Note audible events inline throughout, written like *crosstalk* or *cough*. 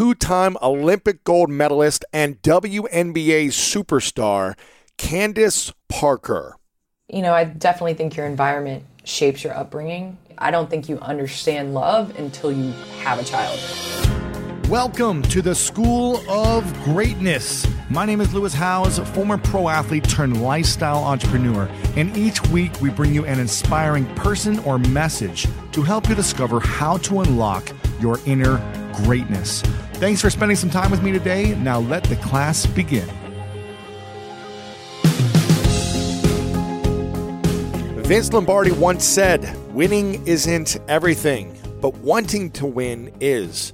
time Olympic gold medalist and WNBA superstar Candace Parker. You know, I definitely think your environment shapes your upbringing. I don't think you understand love until you have a child. Welcome to the School of Greatness. My name is Lewis Howes, former pro athlete turned lifestyle entrepreneur, and each week we bring you an inspiring person or message to help you discover how to unlock your inner greatness. Thanks for spending some time with me today. Now let the class begin. Vince Lombardi once said, Winning isn't everything, but wanting to win is.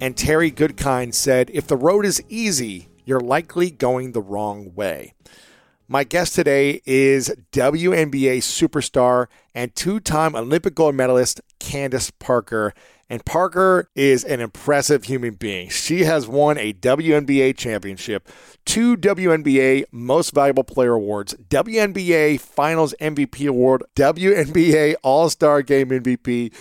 And Terry Goodkind said, If the road is easy, you're likely going the wrong way. My guest today is WNBA superstar and two time Olympic gold medalist Candace Parker. And Parker is an impressive human being. She has won a WNBA championship, two WNBA Most Valuable Player Awards, WNBA Finals MVP Award, WNBA All Star Game MVP,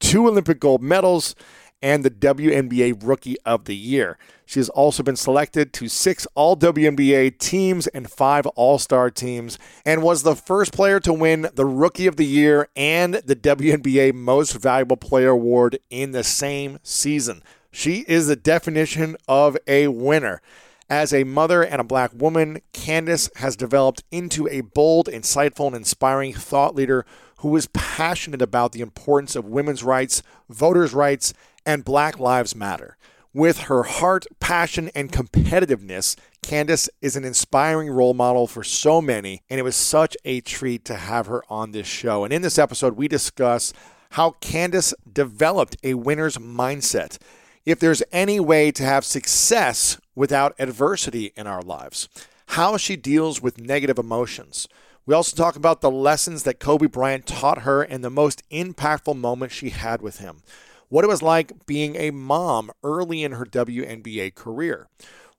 two Olympic gold medals, and the WNBA Rookie of the Year. She has also been selected to six All WNBA teams and five All Star teams, and was the first player to win the Rookie of the Year and the WNBA Most Valuable Player Award in the same season. She is the definition of a winner. As a mother and a black woman, Candace has developed into a bold, insightful, and inspiring thought leader who is passionate about the importance of women's rights, voters' rights, and Black Lives Matter. With her heart, passion, and competitiveness, Candace is an inspiring role model for so many, and it was such a treat to have her on this show. And in this episode, we discuss how Candace developed a winner's mindset. If there's any way to have success without adversity in our lives, how she deals with negative emotions. We also talk about the lessons that Kobe Bryant taught her and the most impactful moment she had with him what it was like being a mom early in her WNBA career,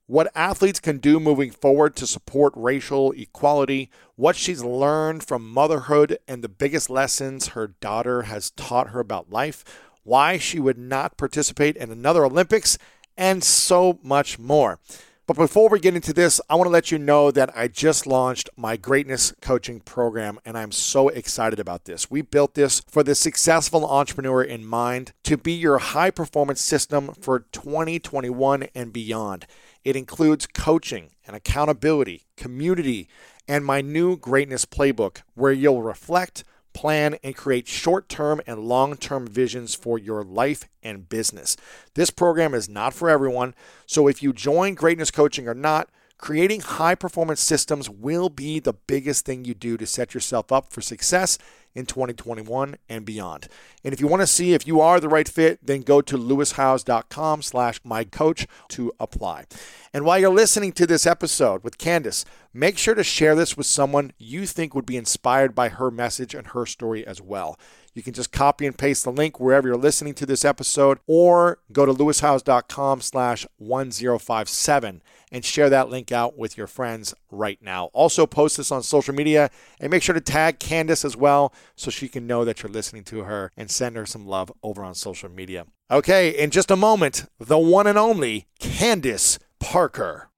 what athletes can do moving forward to support racial equality, what she's learned from motherhood, and the biggest lessons her daughter has taught her about life, why she would not participate in another Olympics, and so much more. But before we get into this, I want to let you know that I just launched my greatness coaching program, and I'm so excited about this. We built this for the successful entrepreneur in mind to be your high performance system for 2021 and beyond. It includes coaching and accountability, community, and my new greatness playbook where you'll reflect plan, and create short term and long term visions for your life and business. This program is not for everyone, so if you join Greatness Coaching or not, creating high performance systems will be the biggest thing you do to set yourself up for success in 2021 and beyond. And if you want to see if you are the right fit, then go to lewishowes.com slash my coach to apply. And while you're listening to this episode with Candace, make sure to share this with someone you think would be inspired by her message and her story as well. You can just copy and paste the link wherever you're listening to this episode or go to lewishowes.com slash 1057 and share that link out with your friends right now. Also post this on social media and make sure to tag Candace as well so she can know that you're listening to her and send her some love over on social media. Okay, in just a moment, the one and only Candace Parker.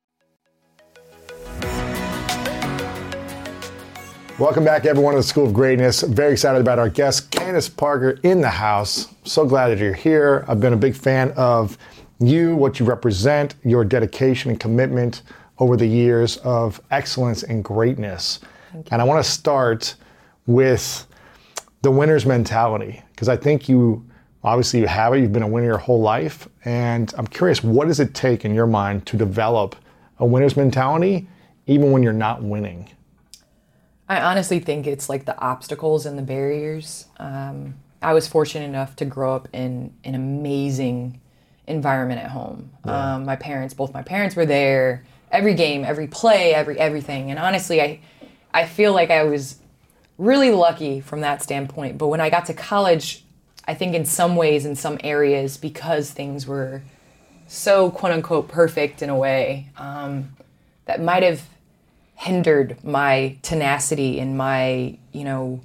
Welcome back, everyone, to the School of Greatness. Very excited about our guest, Candace Parker, in the house. So glad that you're here. I've been a big fan of you, what you represent, your dedication and commitment over the years of excellence and greatness. And I want to start with the winner's mentality because I think you obviously you have it. You've been a winner your whole life, and I'm curious, what does it take in your mind to develop a winner's mentality, even when you're not winning? I honestly think it's like the obstacles and the barriers. Um, I was fortunate enough to grow up in an amazing environment at home. Um, my parents, both my parents were there. Every game, every play, every everything. And honestly, I I feel like I was really lucky from that standpoint. But when I got to college, I think in some ways, in some areas, because things were so quote unquote perfect in a way, um, that might have hindered my tenacity and my, you know,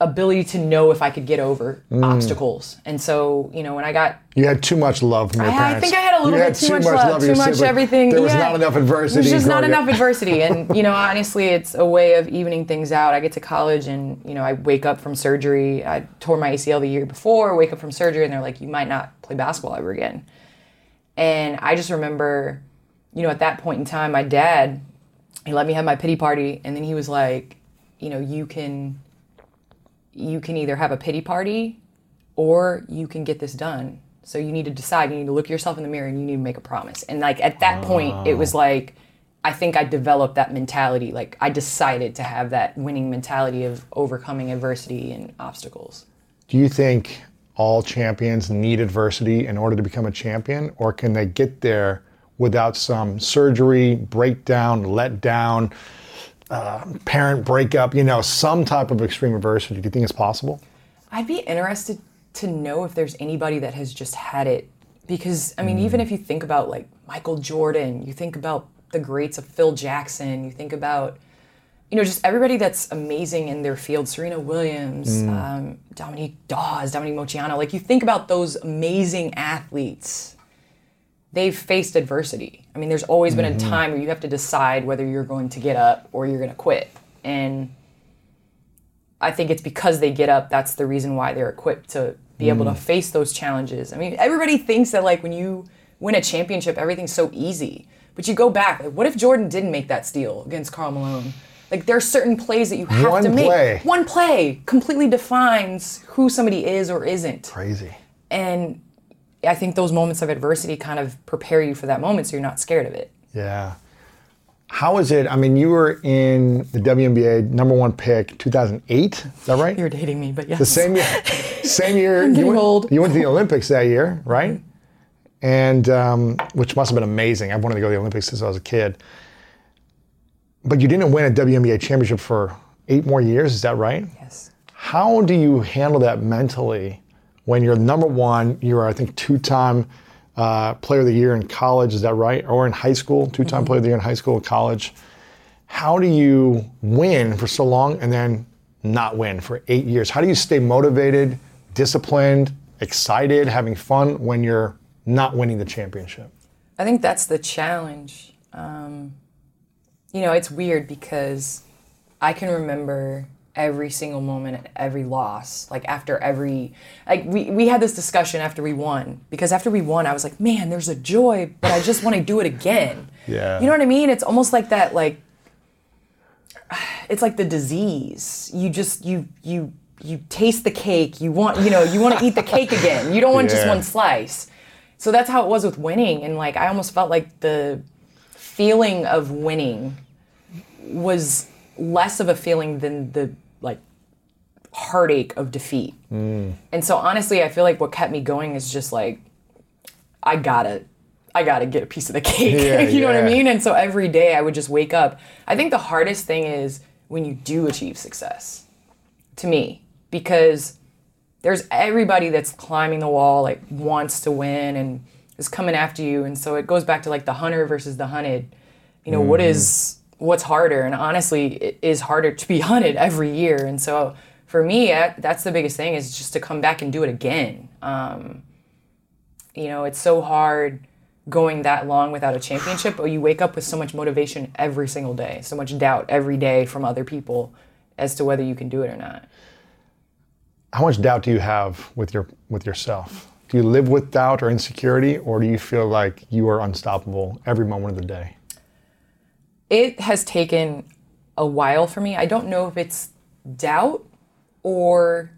ability to know if I could get over mm. obstacles. And so, you know, when I got You had too much love from your I, I think I had a little You bit too, much love, of too much everything. There was Yeah. not enough adversity. There's just not up. enough adversity, and you know, honestly, it's a way of evening things out. I get to college, and you know, I wake up from surgery. I tore my ACL the year before. Wake up from surgery, and they're like, "You might not play basketball ever again." And I just remember, you know, at that point in time, my dad, he let me have my pity party, and then he was like, "You know, you can, you can either have a pity party, or you can get this done." So you need to decide. You need to look yourself in the mirror and you need to make a promise. And like at that point, it oh. was like I think I developed that mentality. Like I decided to have that winning mentality of overcoming adversity and obstacles. Do you think all champions need adversity in order to become a champion, or can they get there without some surgery, breakdown, letdown, uh, parent breakup? You know, some type of extreme adversity. Do you think it's possible? I'd be interested to know if there's anybody that has just had it because I mean even if you think about like Michael Jordan, you think about the greats of Phil Jackson, you think about you know just everybody that's amazing in their field, Serena Williams, um, Dominique Dawes, Dominique Moceanu, like you think about those amazing athletes. They've faced adversity. I mean, there's always been a mm-hmm. time where you have to decide whether you're going to get up or you're going to quit. And I think it's because they get up. That's the reason why they're equipped to be able to mm. face those challenges. I mean, everybody thinks that like when you win a championship, everything's so easy. But you go back, like, what if Jordan didn't make that steal against Karl Malone? Like there are certain plays that you have One to make. play. One play completely defines who somebody is or isn't. Crazy. And I think those moments of adversity kind of prepare you for that moment, so you're not scared of it. Yeah. How is it? I mean, you were in the WNBA number one pick 2008. Is that right? You're dating me, but yes. The same year. *laughs* Same year. you went, old. You went to the Olympics that year, right? And um, which must have been amazing. I've wanted to go to the Olympics since I was a kid. But you didn't win a WNBA championship for eight more years. Is that right? Yes. How do you handle that mentally when you're number one? You're, I think, two-time uh, player of the year in college. Is that right? Or in high school, 2 time player of the year in high school, and college. How do you win for so long and then not win for eight years? How do you stay motivated, disciplined, excited, having fun when you're not winning the championship? I think that's the challenge. Um, you know, it's weird because I can remember every single moment and every loss. Like after every, like we, we had this discussion after we won because after we won, I was like, man, there's a joy, but I just want to do it again. Yeah. You know what I mean? It's almost like that, like, *sighs* it's like the disease. You just, you, you, you taste the cake. You want, you know, you want to eat the cake again. You don't want just one slice. So that's how it was with winning. And like, I almost felt like the feeling of winning was less of a feeling than the like heartache of defeat. And so honestly, I feel like what kept me going is just like, I gotta, I gotta get a piece of the *laughs* cake. Yeah, *laughs* you know what I mean? And so every day I would just wake up. I think the hardest thing is when you do achieve success to me, because there's everybody that's climbing the wall, like wants to win and is coming after you. And so it goes back to like the hunter versus the hunted. You know, what mm-hmm. is what's harder? And honestly, it is harder to be *laughs* hunted every year. And so for me, that's the biggest thing is just to come back and do it again. Um, you know, it's so hard going that long without a championship, but you wake up with so much motivation every single day, so much doubt every day from other people as to whether you can do it or not. How much doubt do you have with your with yourself? Do you live with doubt or insecurity, or do you feel like you are unstoppable every moment of the day? It has taken a while for me. I don't know if it's doubt or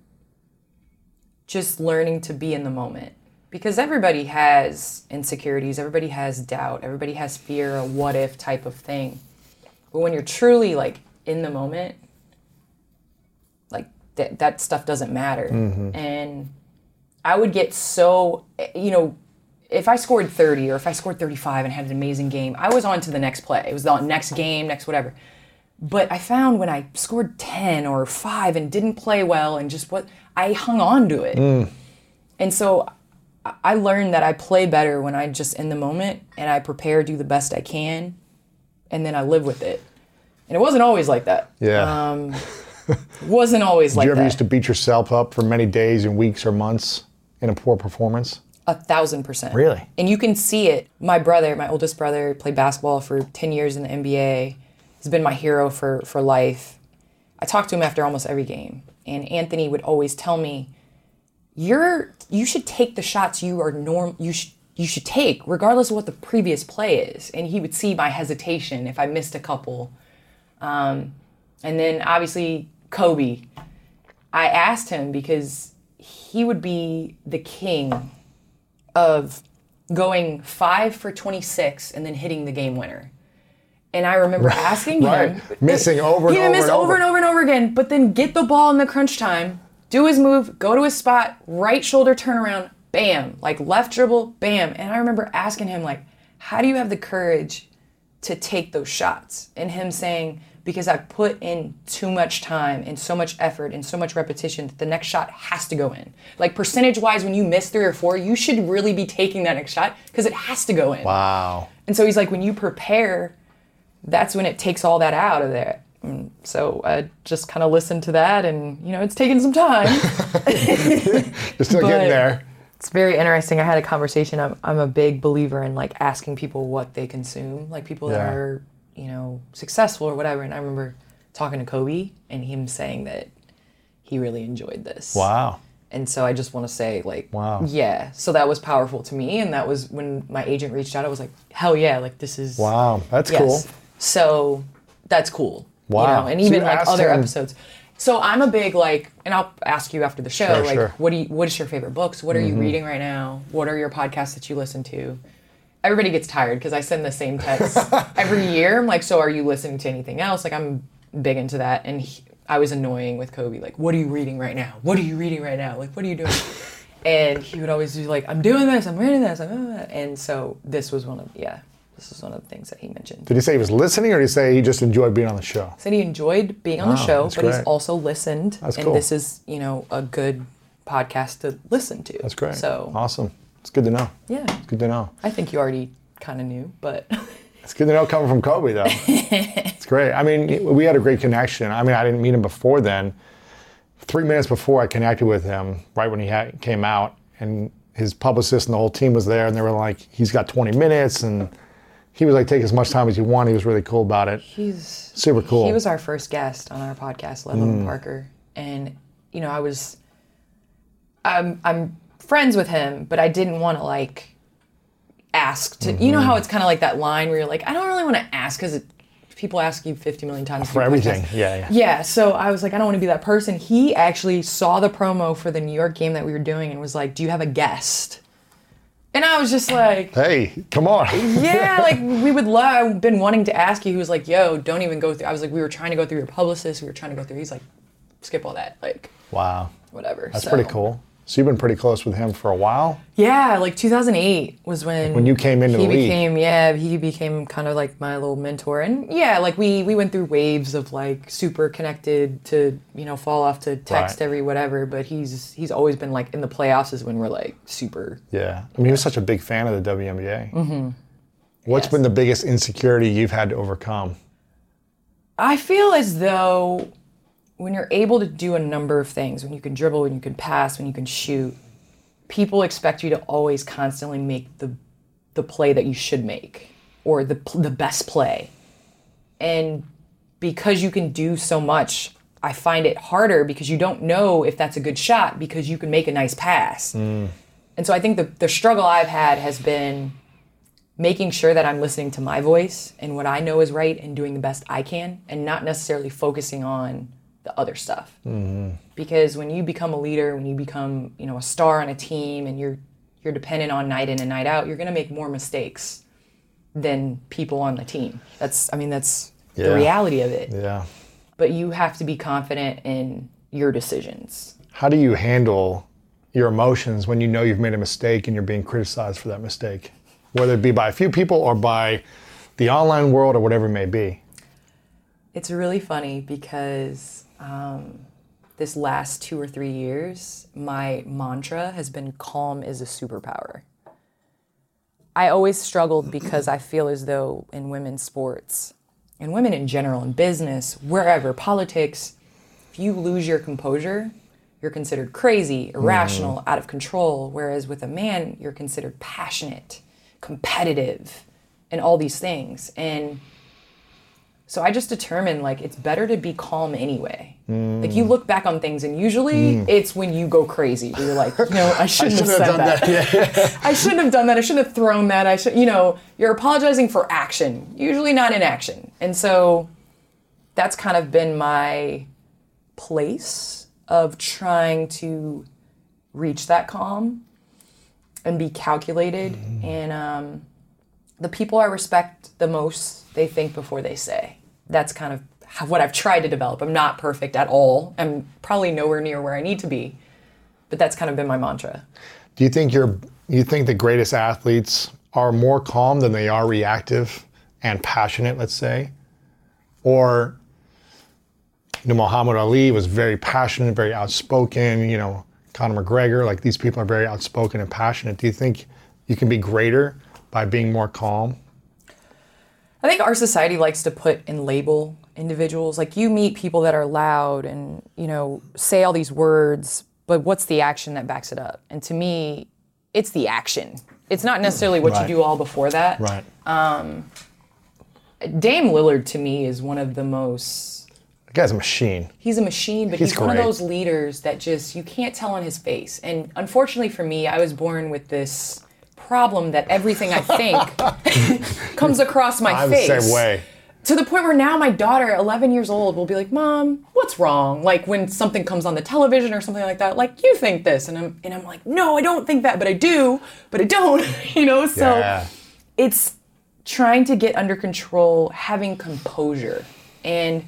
just learning to be in the moment. Because everybody has insecurities, everybody has doubt, everybody has fear, a what if type of thing. But when you're truly like in the moment, like that that stuff doesn't matter. Mm-hmm. And I would get so you know if I scored 30 or if I scored 35 and had an amazing game, I was on to the next play. It was the next game, next whatever. But I found when I scored 10 or 5 and didn't play well and just what I hung on to it. And so I- learned that I play better when I just in the moment and I prepare, do the best I can, and then I live with it. And it wasn't always like that. Yeah. Um, wasn't always like Did you ever that. used to beat yourself up for many days and weeks or months in a poor performance? A thousand percent. Really? And you can see it. My brother, my oldest brother, played basketball for 10 years in the NBA. He's been my hero for, for life. I talked to him after almost every game. And Anthony would always tell me, You're you should take the shots you are norm you should you should take, regardless of what the previous play is. And he would see my hesitation if I missed a couple. Um, and then obviously Kobe. I asked him because he would be the king of going five for 26 and then hitting the game winner. And I remember asking Right. him, Missing over and over miss and over over. and over and over again, but then get the ball in the crunch time, do his move, go to his spot, right shoulder turnaround, bam, like left dribble, bam. And I remember asking him, like, how do you have the courage to take those shots? And him saying, because I put in too much time and so much effort and so much repetition that the next shot has to go in. Like percentage wise, when you miss three or four, you should really be taking that next shot because it has to go in. Wow. And so he's like, when you prepare, that's when it takes all that out of there. And so I just kind of listened to that, and you know, it's taken some time. *laughs* You're still getting there. it's very interesting. I had a conversation. I'm, I'm a big believer in like asking people what they consume, like people that are, you know, successful or whatever. And I remember talking to Kobe and him saying that he really enjoyed this. Wow. And so I just want to say, like, Wow. yeah. So that was powerful to me, and that was when my agent reached out. I was like, hell yeah, like this is Wow. That's Yes. cool. So that's cool. You Wow. know, and even you like other him- episode. So I'm a big like, and I'll ask you after the show, Sure, like, sure. what do you, what is your favorite books? What are Mm-hmm. you reading right now? What are your podcasts that you listen to? Everybody gets tired because I send the same text *laughs* every year. I'm like, so are you listening to anything else? Like, I'm big into that. And he, I was annoying with Kobe, like, what are you reading right now? What are you reading right now? Like, what are you doing? *laughs* and he would always be like, I'm doing this, I'm reading this, I'm doing that. And so this was one of, yeah, this was one of the things that he mentioned. Did he say he was listening or did he say he just enjoyed being on the show? said he enjoyed being on the show, but he's also listened, That's and cool. this is you know a good podcast to listen to. That's great. So awesome. It's good to know. yeah, It's good to know. I think you already kind of knew, but *laughs* It's good to know coming from Kobe, though. *laughs* it's great. I mean, we had a great connection. I mean, I didn't meet him before then. Three minutes before I connected with him, right when he had, came out, and his publicist and the whole team was there, and they were like, he's got 20 minutes, and he was like, take as much time as you want. He was really cool about it. he's Super cool. Mm. He was our first guest on our podcast, Ledlow Parker, and you know I was, I'm I'm friends with him, but I didn't want to like ask to. You know Mm-hmm. how it's kind of like that line where you're like, I don't really want to ask because people ask you 50 million times For everything. Yeah, yeah. Yeah, so I was like, I don't want to be that person. He actually saw the promo for the New York game that we were doing and was like, Do you have a guest? And I was just like, Hey, come on. Yeah, *laughs* like we would love. I've been wanting to ask you. He was like, Yo, don't even go through. I was like, We were trying to go through your publicist. We were trying to go through. He's like, Skip all that. Like, wow. whatever. That's So- pretty cool. So you've been pretty close with him for a while. Yeah, like 2008 was when When you came into he the league. became yeah he became kind of like my little mentor and yeah like we we went through waves of like super connected to you know fall off to text Right. every whatever but he's he's always been like in the playoffs is when we're like super Yeah. I mean, he was such a big fan of the WNBA. Mm-hmm. What's Yes. been the biggest insecurity you've had to overcome? I feel as though when you're able to do a number of things, when you can dribble, when you can pass, when you can shoot, people expect you to always constantly make the the play that you should make or the the best play. And because you can do so much, I find it harder because you don't know if that's a good shot because you can make a nice pass. Mm. And so I think the the struggle I've had has been making sure that I'm listening to my voice and what I know is right and doing the best I can and not necessarily focusing on the other stuff. Mm-hmm. Because when you become a leader, when you become, you know, a star on a team and you're you're dependent on night in and night out, you're going to make more mistakes than people on the team. That's I mean that's Yeah. the reality of it. Yeah. But you have to be confident in your decisions. How do you handle your emotions when you know you've made a mistake and you're being criticized for that mistake, whether it be by a few people or by the online world or whatever it may be? It's really funny because um, this last two or three years, my mantra has been calm is a superpower. I always struggled *clears throat* because I feel as though in women's sports, and women in general, in business, wherever, politics, if you lose your composure, you're considered crazy, irrational, out of control. Whereas with a man, you're considered passionate, competitive, and all these things. And so I just determined like it's better to be calm anyway. Like you look back on things and usually it's when you go crazy. You're like, you know, I *laughs* shouldn't have said that. *laughs* I shouldn't have done that. I shouldn't have thrown that. I should, you know, you're apologizing for action, usually not in action. And so that's kind of been my place of trying to reach that calm and be calculated. And um, the people I respect the most, they think before they say. That's kind of what I've tried to develop. I'm not perfect at all. I'm probably nowhere near where I need to be, but that's kind of been my mantra. Do you think you're you think the greatest athletes are more calm than they are reactive and passionate, let's say? Or you know, Muhammad Ali was very passionate, very outspoken, you know, Conor McGregor, like these people are very outspoken and passionate. Do you think you can be greater by being more calm? I think our society likes to put and label individuals. Like you meet people that are loud and, you know, say all these words, but what's the action that backs it up? And to me, it's the action. It's not necessarily what Right. you do all before that. Right. Um, Dame Lillard to me is one of the most The guy's a machine. he's a machine, but He's he's, one of those leaders that just you can't tell on his face. And unfortunately for me, I was born with this problem that everything I think *laughs* comes across my I'm the face. same way. To the point where now my daughter, 11 years old, will be like, "Mom, what's wrong?" Like when something comes on the television or something like that, like you think this, and I'm and I'm like, "No, I don't think that, but I do, but I don't," *laughs* you know. So Yeah. it's trying to get under control, having composure. And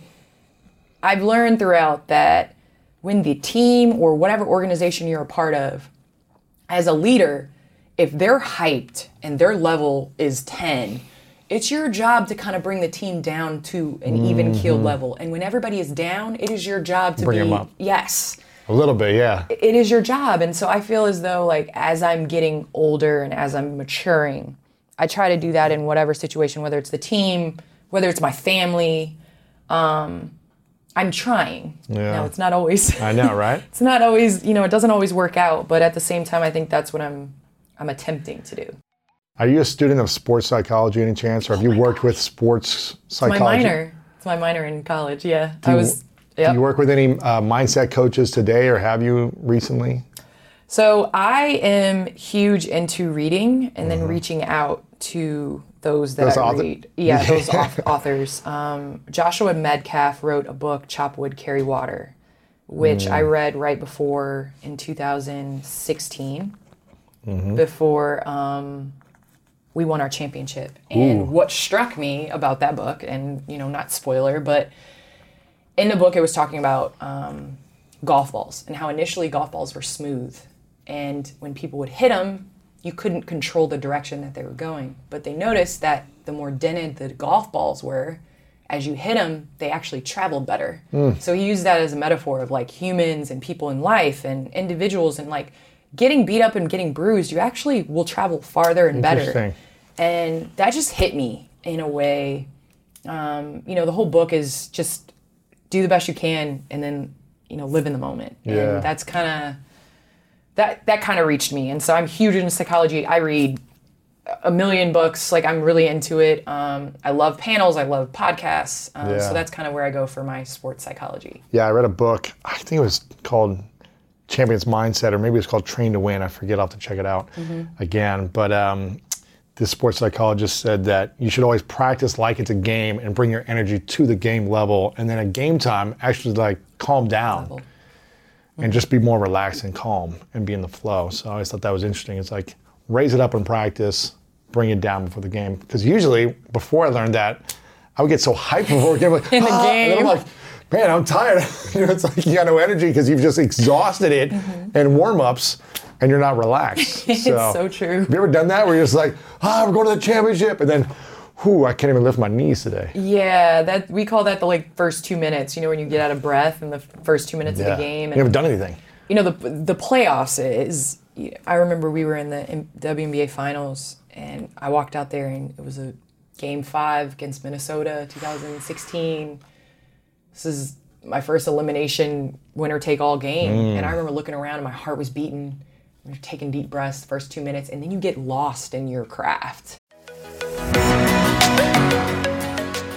I've learned throughout that when the team or whatever organization you're a part of, as a leader, if they're hyped and their level is 10, it's your job to kind of bring the team down to an even keeled level. And when everybody is down, it is your job to Bring them up. yes A little bit, yeah. it is your job and so i feel as though like as i'm getting older and as i'm maturing i try to do that in whatever situation whether it's the team whether it's my family um, i'm trying Yeah. now it's not always I know, right? *laughs* it's not always you know it doesn't always work out but at the same time i think that's what i'm i'm attempting to do Are you a student of sports psychology any chance, or have you worked with sports psychology? my minor it's my minor in college yeah i you- was Do you work with any uh, mindset coaches today, or have you recently? So I am huge into reading and then reaching out to those that Mm-hmm. Those I author- read. Yeah, *laughs* those auth- authors. Um, Joshua Medcalf wrote a book, Chop Wood, Carry Water, which I Mm. read right before in 2016, Mm-hmm. before um, we won our championship. And what struck me about that book, and you know, not spoiler, but in the book it was talking about um, golf balls and how initially golf balls were smooth. And when people would hit them you couldn't control the direction that they were going. But they noticed that the more dented the golf balls were as you hit them they actually traveled better. So he used that as a metaphor of like humans and people in life and individuals and like getting beat up and getting bruised you actually will travel farther and better. Interesting. and that just hit me in a way. Um, you know the whole book is just do the best you can and then you know live in the moment. Yeah. and that's kind of that that kind of reached me. And so i'm huge into psychology. I read a million books. Like i'm really into it. Um, i love panels. I love podcasts. Um, Yeah. so that's kind of where i go for my sports psychology. Yeah, I read a book. I think it was called Champions Mindset, or maybe it's called Train to Win. I forget. I'll have to check it out again. But um, this sports psychologist said that you should always practice like it's a game and bring your energy to the game level, and then at game time, actually like calm down and just be more relaxed and calm and be in the flow. So I always thought that was interesting. It's like raise it up in practice, bring it down before the game. Because usually before I learned that, I would get so hyped before a game, like, *laughs* In the "Ah," and then I'm game. like man, I'm tired. *laughs* you know, it's like you got no energy because you've just exhausted it and warm ups and you're not relaxed. Mm-hmm. *laughs* It's so true. Have you ever done that where you're just like, ah, we're going to the championship, and then, whew, I can't even lift my knees today. Yeah, that we call that the like first two minutes. You know, when you get out of breath in the first two minutes of the game. You And haven't done anything. you know the the playoffs is I remember we were in the WNBA finals and I walked out there and it was a game 5 against Minnesota 2016 this is my first elimination winner take all game mm. and I remember looking around and my heart was beating. You're taking deep breaths the first 2 minutes and then you get lost in your craft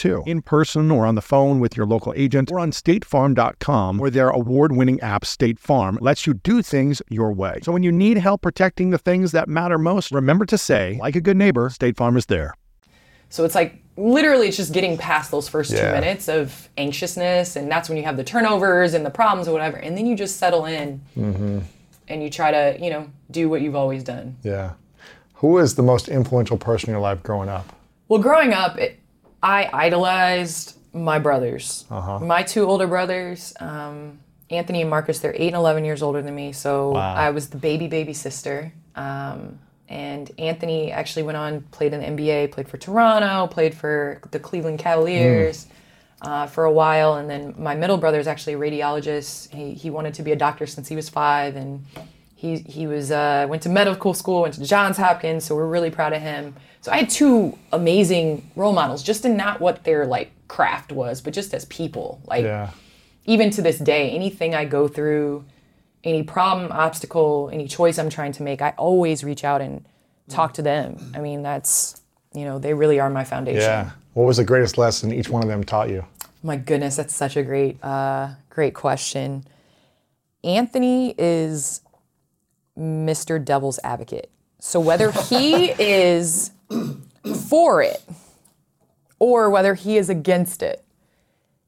too, in person or on the phone with your local agent or on statefarm.com, where their award winning app, State Farm, lets you do things your way. So when you need help protecting the things that matter most, remember to say, like a good neighbor, State Farm is there. So it's like literally it's just getting past those first two minutes of anxiousness, and that's when you have the turnovers and the problems or whatever, and then you just settle in mm-hmm. and you try to, you know, do what you've always done. Yeah. Who is the most influential person in your life growing up? Well, growing up, it, I idolized my brothers. My two older brothers, um, Anthony and Marcus, they're 8 and 11 years older than me. So I was the baby, baby sister. Um, and Anthony actually went on, played in the NBA, played for Toronto, played for the Cleveland Cavaliers. Uh, for a while, and then my middle brother is actually a radiologist. He, he wanted to be a doctor since he was five, and he he was uh, went to medical school, went to Johns Hopkins. So we're really proud of him. So I had two amazing role models, just in not what their like craft was, but just as people. Like Yeah. even to this day, anything I go through, any problem, obstacle, any choice I'm trying to make, I always reach out and talk to them. I mean, that's you know they really are my foundation. Yeah. What was the greatest lesson each one of them taught you? My goodness, that's such a great, uh, great question. Anthony is Mr. Devil's Advocate. So whether he *laughs* is for it or whether he is against it,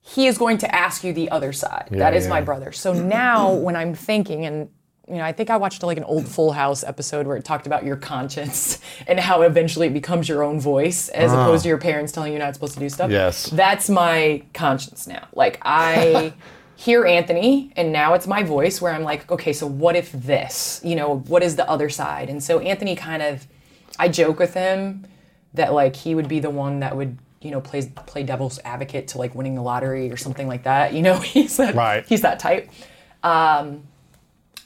he is going to ask you the other side. that is my brother. So now when I'm thinking and you know, I think I watched like an old Full House episode where it talked about your conscience *laughs* and how eventually it becomes your own voice as ah. opposed to your parents telling you you're not supposed to do stuff. Yes. That's my conscience now. Like I *laughs* hear Anthony and now it's my voice where I'm like, okay, so what if this? You know, what is the other side? And so Anthony kind of I joke with him that like he would be the one that would you know play play devil's advocate to like winning the lottery or something like that. You know, *laughs* he's that Right. he's that type. Um,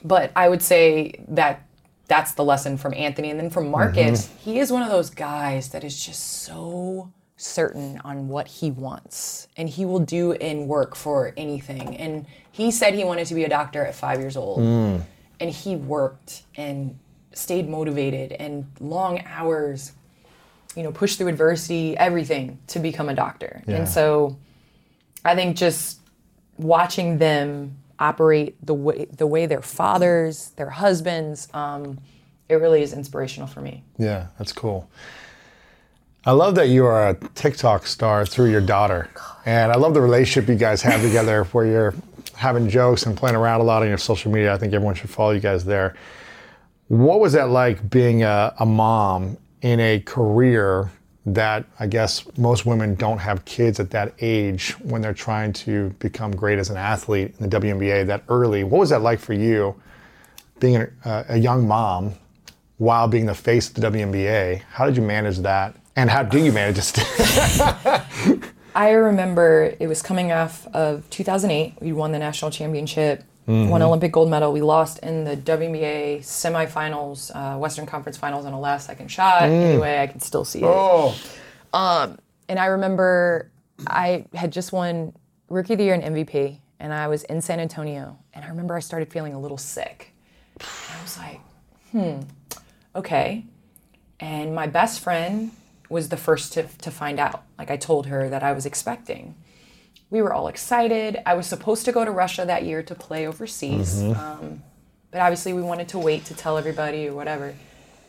but I would say that that's the lesson from Anthony, and then from Marcus, he is one of those guys that is just so certain on what he wants and he will do in work for anything and he said he wanted to be a doctor at five years old and he worked and stayed motivated and long hours you know pushed through adversity everything to become a doctor Yeah. and so i think just watching them operate the way the way their fathers their husbands um, it really is inspirational for me Yeah, that's cool. I love that you are a TikTok star through your daughter. And I love the relationship you guys have together where you're having jokes and playing around a lot on your social media. I think everyone should follow you guys there. What was that like being a, a mom in a career that I guess most women don't have kids at that age when they're trying to become great as an athlete in the WNBA that early? What was that like for you being a, uh, a young mom while being the face of the WNBA. How did you manage that? And how do you manage it? *laughs* I remember it was coming off of 2008. We won the national championship, won Olympic gold medal. We lost in the WNBA semifinals, uh, Western Conference Finals on a last second shot. Anyway, I can still see it. oh, And I remember I had just won Rookie of the Year and MVP, and I was in San Antonio. And I remember I started feeling a little sick. And I was like, hmm, okay. And my best friend was the first to, to find out. Like I told her that I was expecting. We were all excited. I was supposed to go to Russia that year to play overseas. Um, but obviously, we wanted to wait to tell everybody or whatever.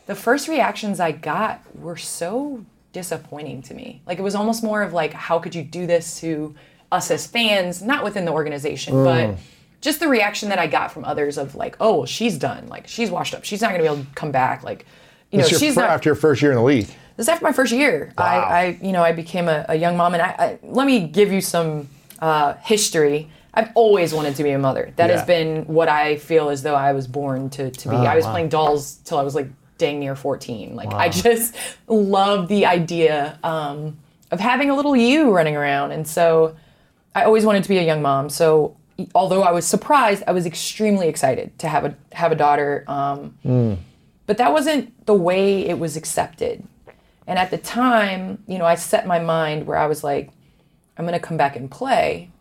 The first reactions I got were so disappointing to me. Like it was almost more of like, how could you do this to us as fans, not within the organization, but just the reaction that I got from others of like, oh, well, she's done. Like she's washed up. She's not going to be able to come back. Like, you know, your she's not. after your first year in the league. This after my first year. I, I, you know, I became a, a young mom, and I, I let me give you some uh, history. I've always wanted to be a mother. That Yeah. has been what I feel as though I was born to, to be. I was playing dolls till I was like dang near 14. Like I just *laughs* love the idea um, of having a little you running around, and so I always wanted to be a young mom. So although I was surprised, I was extremely excited to have a have a daughter. Um, But that wasn't the way it was accepted. And at the time, you know, I set my mind where I was like, I'm going to come back and play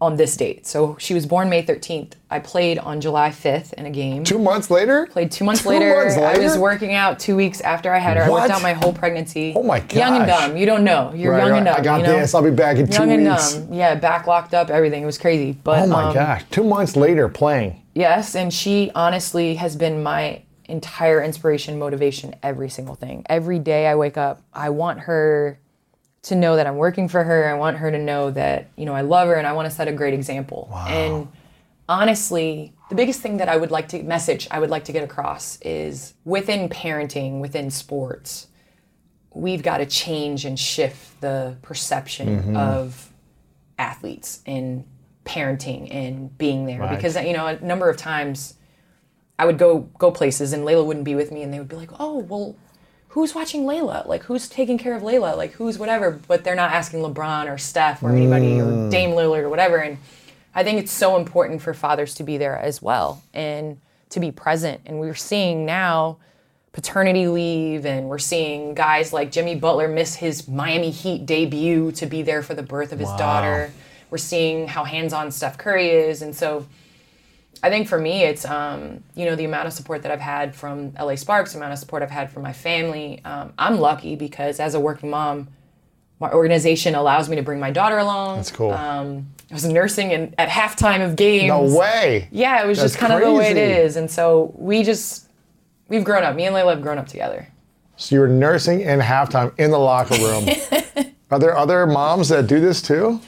on this date. So she was born May 13th. I played on July 5th in a game. Two months later? Played two months Two later. months I was working out two weeks after I had her. I What? worked out my whole pregnancy. Oh my god. Young and dumb. You don't know. You're Right, young and dumb. I got you know? this. I'll be back in two weeks. young and dumb. Yeah, back locked up, everything. It was crazy. But Oh my um, gosh. Two months later playing. Yes, and she honestly has been my entire inspiration, motivation, every single thing. Every day I wake up, I want her to know that I'm working for her. I want her to know that, you know, I love her and I want to set a great example. And honestly, the biggest thing that I would like to message, I would like to get across is within parenting, within sports, we've got to change and shift the perception mm-hmm. of athletes and parenting and being there because you know a number of times I would go go places and Layla wouldn't be with me and they would be like, "Oh, well, who's watching Layla? Like who's taking care of Layla? Like who's whatever?" But they're not asking LeBron or Steph or anybody or mm. Dame Lillard or whatever and I think it's so important for fathers to be there as well and to be present and we're seeing now paternity leave and we're seeing guys like Jimmy Butler miss his Miami Heat debut to be there for the birth of his daughter. We're seeing how hands-on Steph Curry is and so I think for me it's um, you know the amount of support that I've had from LA Sparks, the amount of support I've had from my family. Um, I'm lucky because as a working mom, my organization allows me to bring my daughter along. That's cool. Um, I was nursing and at halftime of games. no way. Yeah, it was That's just kind of the way it crazy. And so we just, we've grown up. Me and Layla have grown up together. So you were nursing in halftime in the locker room. *laughs* Are there other moms that do this too?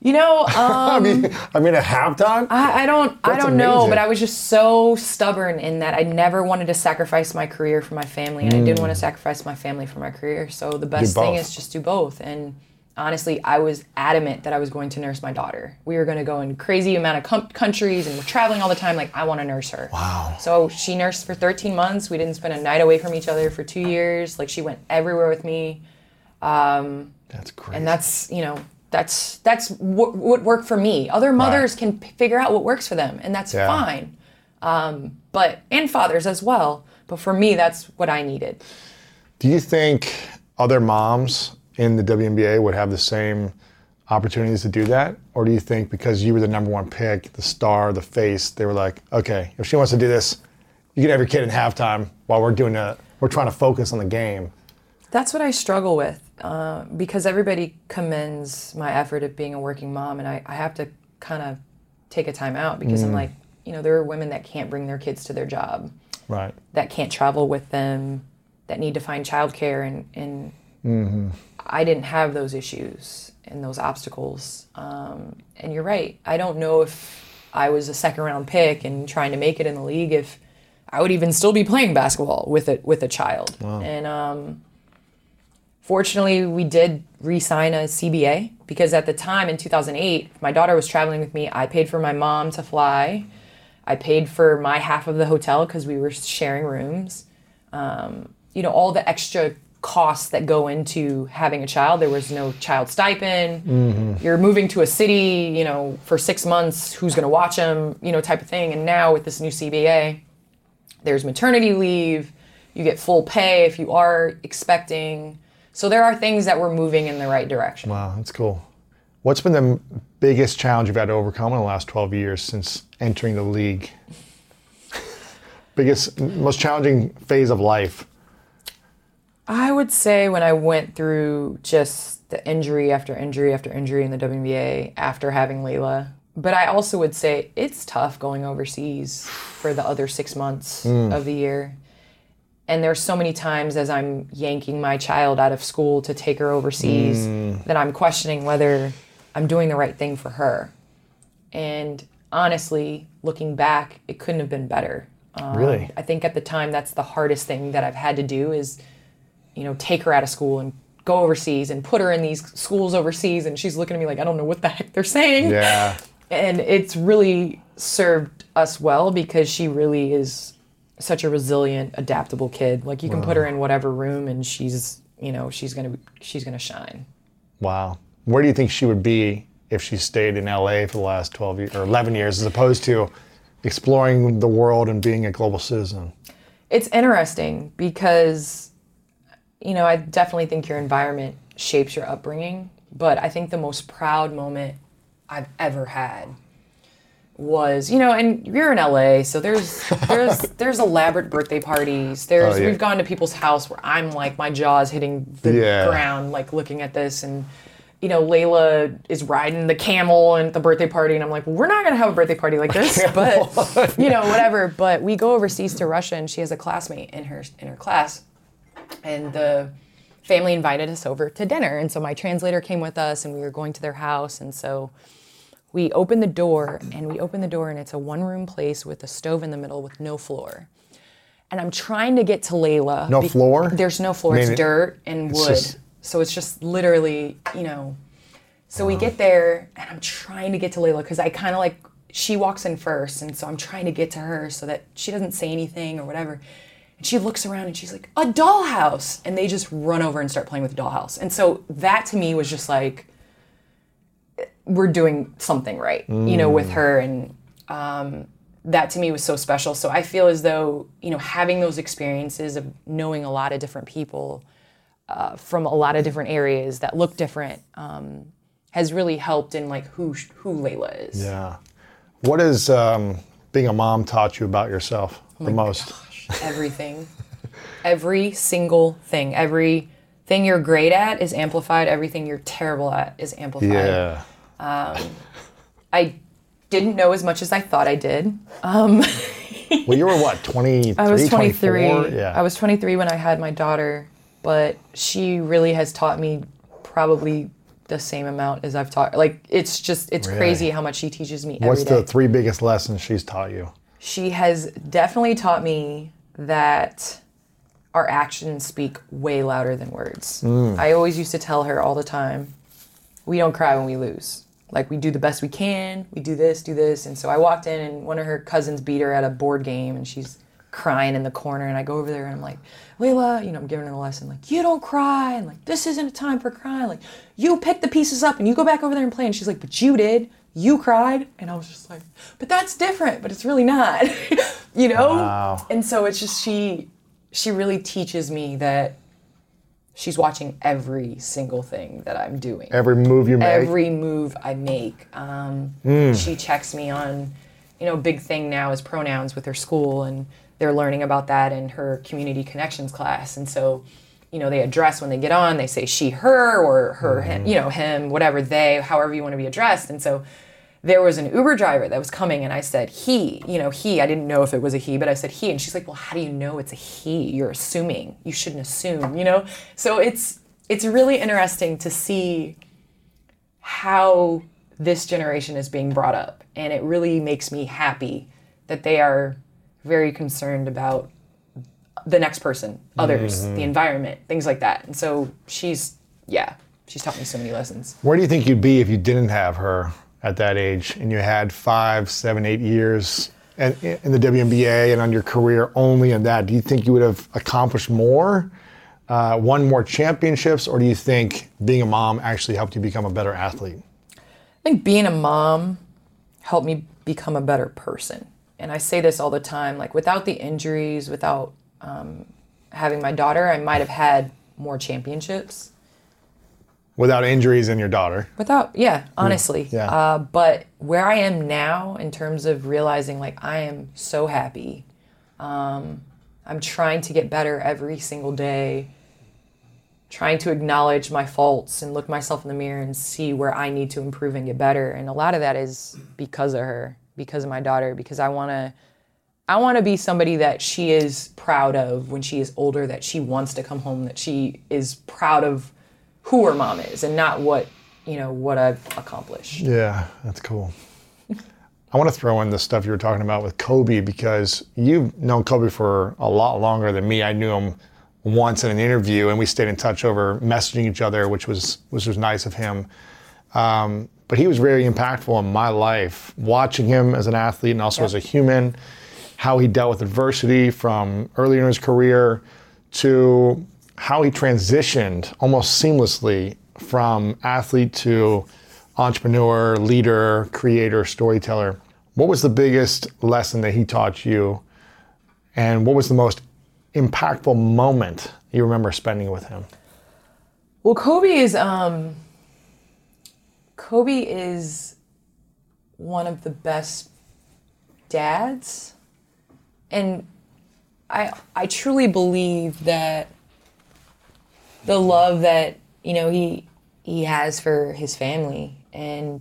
You know, *laughs* um, I mean, I mean at halftime? I, I don't, I don't know, amazing. but I was just so stubborn in that I never wanted to sacrifice my career for my family, and I didn't want to sacrifice my family for my career. So the best thing is just do both. And honestly, I was adamant that I was going to nurse my daughter. We were going to go in crazy amount of com- countries, and we're traveling all the time. Like I want to nurse her. Wow. So she nursed for 13 months. We didn't spend a night away from each other for two years. Like she went everywhere with me. Um, That's great. and that's you know that's that's what, what worked for me other mothers can p- figure out what works for them and that's Yeah. fine um, but and fathers as well but for me that's what i needed Do you think other moms in the WNBA would have the same opportunities to do that? Or do you think because you were the number one pick, the star, the face, they were like, okay, if she wants to do this, you can have your kid in halftime while we're doing a, we're trying to focus on the game. That's what I struggle with uh, because everybody commends my effort at being a working mom, and I, I have to kind of take a time out because I'm like, you know, there are women that can't bring their kids to their job, Right. that can't travel with them, that need to find childcare, and and I didn't have those issues and those obstacles. Um, and you're right. I don't know if I was a second round pick and trying to make it in the league if I would even still be playing basketball with it with a child. And um, fortunately, we did re-sign a CBA because at the time in 2008, my daughter was traveling with me. I paid for my mom to fly. I paid for my half of the hotel because we were sharing rooms. Um, you know, all the extra costs that go into having a child. There was no child stipend. You're moving to a city, you know, for six months. Who's going to watch them? You know, type of thing. And now with this new CBA, there's maternity leave. You get full pay if you are expecting. So there are things that we're moving in the right direction. Wow, that's cool. What's been the biggest challenge you've had to overcome in the last 12 years since entering the league? *laughs* biggest, most challenging phase of life? I would say when I went through just the injury after injury after injury in the WNBA after having Layla. But I also would say it's tough going overseas for the other six months hmm. of the year. And there's so many times as I'm yanking my child out of school to take her overseas that I'm questioning whether I'm doing the right thing for her. And honestly, looking back, it couldn't have been better. Um, Really? I think at the time that's the hardest thing that I've had to do is, you know, take her out of school and go overseas and put her in these schools overseas and she's looking at me like I don't know what the heck they're saying. Yeah. *laughs* And it's really served us well because she really is such a resilient, adaptable kid. Like you can put her in whatever room and she's, you know, she's going to she's going to shine. Wow. Where do you think she would be if she stayed in LA for the last 12 years or 11 years as opposed to exploring the world and being a global citizen? It's interesting because, you know, I definitely think your environment shapes your upbringing. But I think the most proud moment I've ever had was, you know, and you're in LA, so there's there's *laughs* there's elaborate birthday parties. There's Oh, yeah. we've gone to people's house where I'm like my jaw's hitting the Yeah. ground, like looking at this and. You know, Layla is riding the camel and at the birthday party, and I'm like, well, we're not gonna have a birthday party like this, *laughs* but you know, whatever. But we go overseas to Russia, and she has a classmate in her in her class, and the family invited us over to dinner, and so my translator came with us, and we were going to their house, and so we open the door, and we open the door, and it's a one room place with a stove in the middle with no floor. And I'm trying to get to Layla. No floor? There's no floor. I mean, it's dirt and it's wood. just- so it's just literally, you know. So we get there, and I'm trying to get to Layla because I kind of like she walks in first, and so I'm trying to get to her so that she doesn't say anything or whatever. And she looks around and she's like, "A dollhouse," and they just run over and start playing with the dollhouse. And so that to me was just like, we're doing something right, you know, with her, and um, that to me was so special. So I feel as though you know having those experiences of knowing a lot of different people uh, from a lot of different areas that look different um, has really helped in like who who Layla is. Yeah. What has um, being a mom taught you about yourself Oh the most? Everything, every single thing, everything you're great at is amplified. Everything you're terrible at is amplified. Yeah. Um, I didn't know as much as I thought I did. Um, *laughs* well, you were what, 23, I was 23. 24? Yeah. I was 23 when I had my daughter, but she really has taught me probably the same amount as I've taught. Like it's just it's Really? crazy how much she teaches me What's every day. the three biggest lessons she's taught you? she has definitely taught me that our actions speak way louder than words. Mm. I always used to tell her all the time, we don't cry when we lose. Like we do the best we can, we do this, do this. And so I walked in and one of her cousins beat her at a board game and she's crying in the corner and I go over there and I'm like, Layla, you know, I'm giving her a lesson, like, you don't cry and like this isn't a time for crying. Like you pick the pieces up and you go back over there and play. And she's like, But you did. You cried. And I was just like, But that's different, but it's really not. *laughs* you know? Wow. And so it's just she she really teaches me that she's watching every single thing that I'm doing. Every move you make. Every move I make. Um, She checks me on, you know, big thing now is pronouns with her school, and they're learning about that in her community connections class. And so, you know, they address when they get on, they say she, her, or her, him, you know, him, whatever, they, however you want to be addressed. And so, there was an Uber driver that was coming, and I said he, you know, he. I didn't know if it was a he, but I said he, and she's like, "Well, how do you know it's a he? You're assuming. You shouldn't assume, you know." So it's it's really interesting to see how this generation is being brought up, and it really makes me happy that they are very concerned about the next person, others, the mm-hmm. environment, things like that. And so she's, yeah, she's taught me so many lessons. Where do you think you'd be if you didn't have her at that age and you had five, seven, eight years in, in the WNBA and on your career only in that? Do you think you would have accomplished more, uh, won more championships, or do you think being a mom actually helped you become a better athlete? I think being a mom helped me become a better person. And I say this all the time like, without the injuries, without um, having my daughter, I might have had more championships. Without injuries and your daughter. Without, yeah, honestly. Yeah. Uh, but where I am now, in terms of realizing, like, I am so happy. Um, I'm trying to get better every single day, trying to acknowledge my faults and look myself in the mirror and see where I need to improve and get better. And a lot of that is because of her, because of my daughter, because I want to. I want to be somebody that she is proud of when she is older, that she wants to come home, that she is proud of who her mom is and not what, you know, what I've accomplished. Yeah, that's cool. I want to throw in the stuff you were talking about with Kobe because you've known Kobe for a lot longer than me. I knew him once in an interview, and we stayed in touch over messaging each other, which was which was nice of him. Um, but he was very impactful in my life, watching him as an athlete and also as a human, how he dealt with adversity from earlier in his career to how he transitioned almost seamlessly from athlete to entrepreneur, leader, creator, storyteller. What was the biggest lesson that he taught you? And what was the most impactful moment you remember spending with him? Well, Kobe is um Kobe is one of the best dads. And I I truly believe that the love that, you know, he he has for his family. And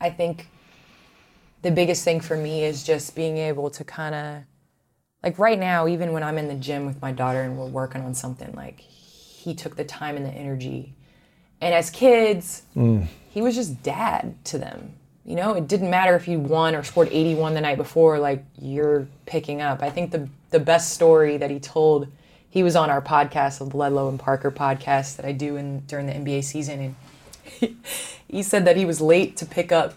I think the biggest thing for me is just being able to kind of like right now even when i'm in the gym with my daughter and we're working on something like he took the time and the energy. And as kids mm. he was just dad to them. You know it didn't matter if you won or scored 81 the night before like you're picking up. I think the the best story that he told he was on our podcast the ledlow and parker podcast that i do in during the nba season and he, he said that he was late to pick up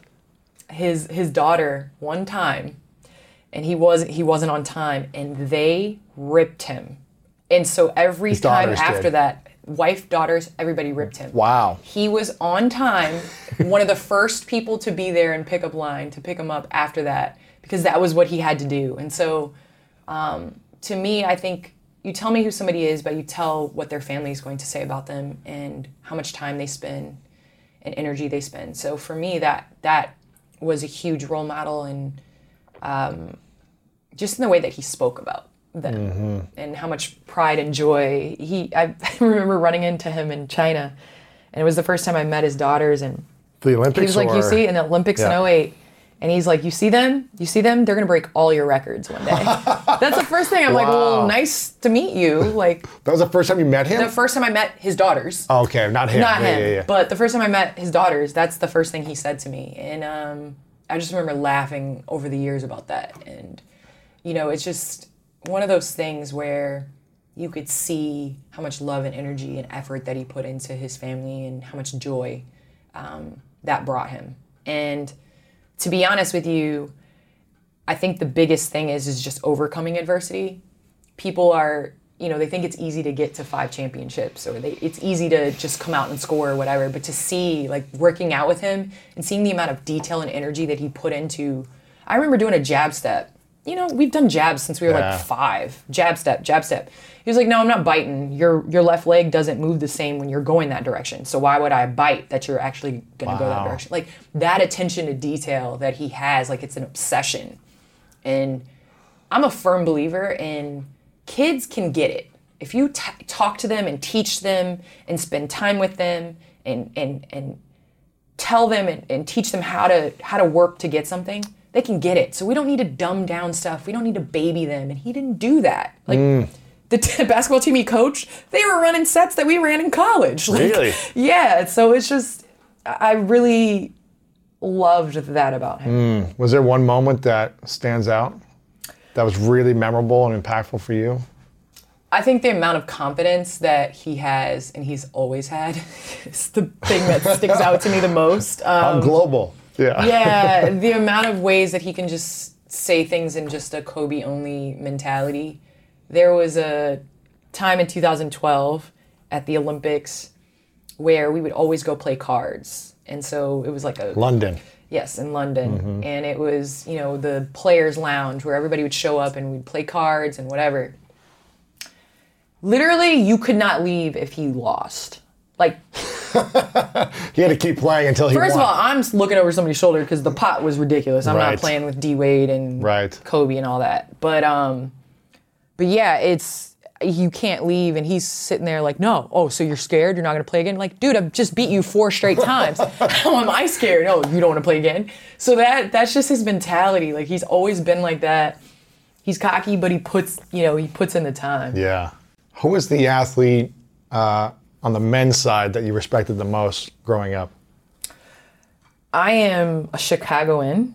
his his daughter one time and he was he wasn't on time and they ripped him and so every His time after did. that wife daughters everybody ripped him Wow. he was on time one of the first people to be there in pickup line to pick him up after that because that was what he had to do and so um, to me i think you tell me who somebody is but you tell what their family is going to say about them and how much time they spend and energy they spend so for me that that was a huge role model and um, just in the way that he spoke about them and how much pride and joy he I *laughs* remember running into him in China and it was the first time I met his daughters and The Olympics? he was like you see in the Olympics Yeah. in 08 and he's like you see them you see them they're gonna break all your records one day *laughs* that's the first thing I'm like Wow. well nice to meet you like That was the first time you met him? the first time I met his daughters Oh, okay, not him. not Yeah, him, yeah, yeah. but the first time I met his daughters, that's the first thing he said to me, and um, I just remember laughing over the years about that. And you know, it's just one of those things where you could see how much love and energy and effort that he put into his family, and how much joy um, that brought him. And to be honest with you, I think the biggest thing is is just overcoming adversity. People are, you know, they think it's easy to get to five championships or they, it's easy to just come out and score or whatever. But to see, like, working out with him and seeing the amount of detail and energy that he put into, I remember doing a jab step you know, we've done jabs since we were Yeah. like five. Jab step, jab step. He was like, no, I'm not biting. Your your left leg doesn't move the same when you're going that direction. So why would I bite that you're actually gonna go that direction? Like that attention to detail that he has, like it's an obsession. And I'm a firm believer in kids can get it. If you t- talk to them and teach them and spend time with them and and and tell them and, and teach them how to how to work to get something, they can get it. So we don't need to dumb down stuff. We don't need to baby them. And he didn't do that. Like the *laughs* t- basketball team he coached, they were running sets that we ran in college. Like, Really? *laughs* Yeah. So it's just I really loved that about him. Was there one moment that stands out that was really memorable and impactful for you? I think the amount of confidence that he has and he's always had *laughs* is the thing that sticks out to me the most. Um, I'm global. Yeah. yeah, *laughs* the amount of ways that he can just say things in just a Kobe only mentality. There was a time in 2012 at the Olympics where we would always go play cards. And so it was like a London. Yes, in London. Mm-hmm. And it was, you know, the players' lounge where everybody would show up and we'd play cards and whatever. Literally, you could not leave if he lost. Like, *laughs* He had to keep playing until he first of all, I'm looking over somebody's shoulder because the pot was ridiculous. I'm Right. not playing with D Wade and Right. Kobe and all that. But um, but yeah, it's you can't leave, and he's sitting there like, no, oh, so you're scared? You're not gonna play again? Like, dude, I've just beat you four straight times. *laughs* How am I scared? No, you don't want to play again. So that that's just his mentality. Like he's always been like that. He's cocky, but he puts you know he puts in the time. Yeah. Who was the athlete uh, on the men's side that you respected the most growing up? I am a Chicagoan,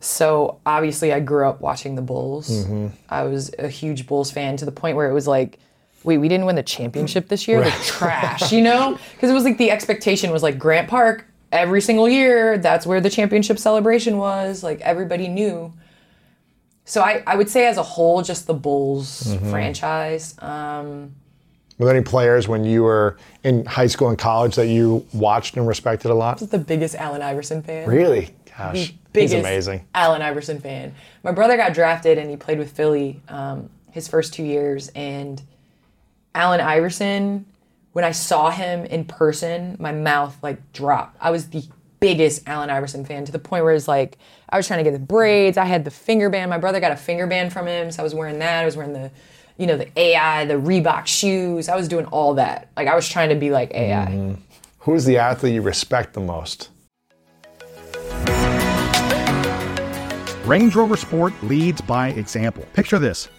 so obviously I grew up watching the Bulls. I was a huge Bulls fan to the point where it was like, wait, we didn't win the championship this year? Like trash, you know? *laughs* Because it was like the expectation was like Grant Park every single year. That's where the championship celebration was. Like everybody knew. So I, I would say as a whole, just the Bulls franchise. Um, Were there any players when you were in high school and college that you watched and respected a lot? the biggest Allen Iverson fan. Really? Gosh, he's amazing. Allen Iverson fan. My brother got drafted and he played with Philly um, his first two years. And Allen Iverson, when I saw him in person, my mouth like dropped. I was the biggest Allen Iverson fan to the point where it's like I was trying to get the braids. I had the finger band. My brother got a finger band from him, so I was wearing that. I was wearing the, you know, the AI, the Reebok shoes. I was doing all that. Like I was trying to be like AI. Mm-hmm. Who is the athlete you respect the most? Range Rover Sport leads by example. Picture this.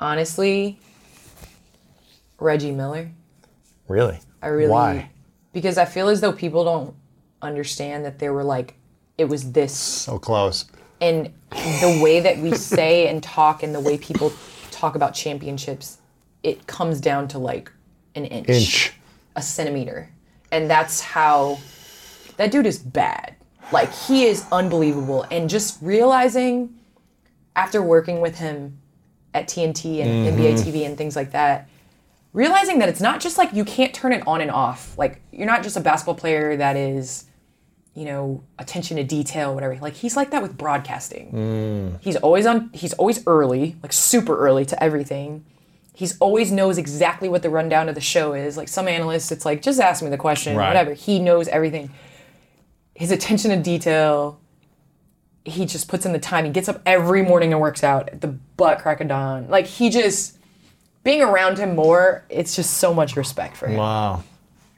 honestly, Reggie Miller. Really? I really Why? because I feel as though people don't understand that there were like it was this So close. and the way that we say and talk and the way people talk about championships, it comes down to like an inch, Inch. a centimeter, and that's how that dude is bad. Like he is unbelievable, and just realizing after working with him at TNT and mm-hmm. NBA TV and things like that, realizing that it's not just like you can't turn it on and off. Like you're not just a basketball player that is, you know, attention to detail, whatever. Like he's like that with broadcasting. Mm. He's always on. He's always early, like super early to everything. He's always knows exactly what the rundown of the show is. Like some analysts, it's like just ask me the question, Right. whatever. He knows everything. His attention to detail he just puts in the time. He gets up every morning and works out at the butt crack of dawn. Like he just being around him more, it's just so much respect for him. Wow.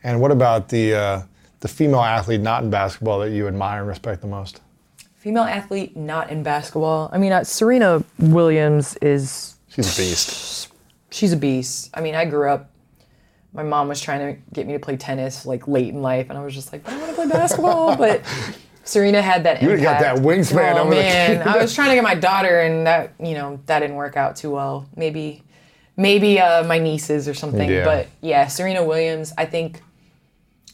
And what about the uh, the female athlete not in basketball that you admire and respect the most? Female athlete not in basketball. I mean, uh, Serena Williams is She's a beast. she's a beast. I mean, I grew up. My mom was trying to get me to play tennis like late in life, and I was just like, I want to play basketball. *laughs* but Serena had that You impact. got that wingspan Oh man. *laughs* I was trying to get my daughter, and that you know that didn't work out too well. Maybe, maybe uh, my nieces or something. Yeah. But yeah, Serena Williams. I think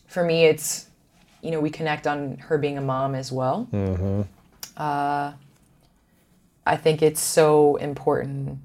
for me, it's you know we connect on her being a mom as well. Mm-hmm. Uh, I think it's so important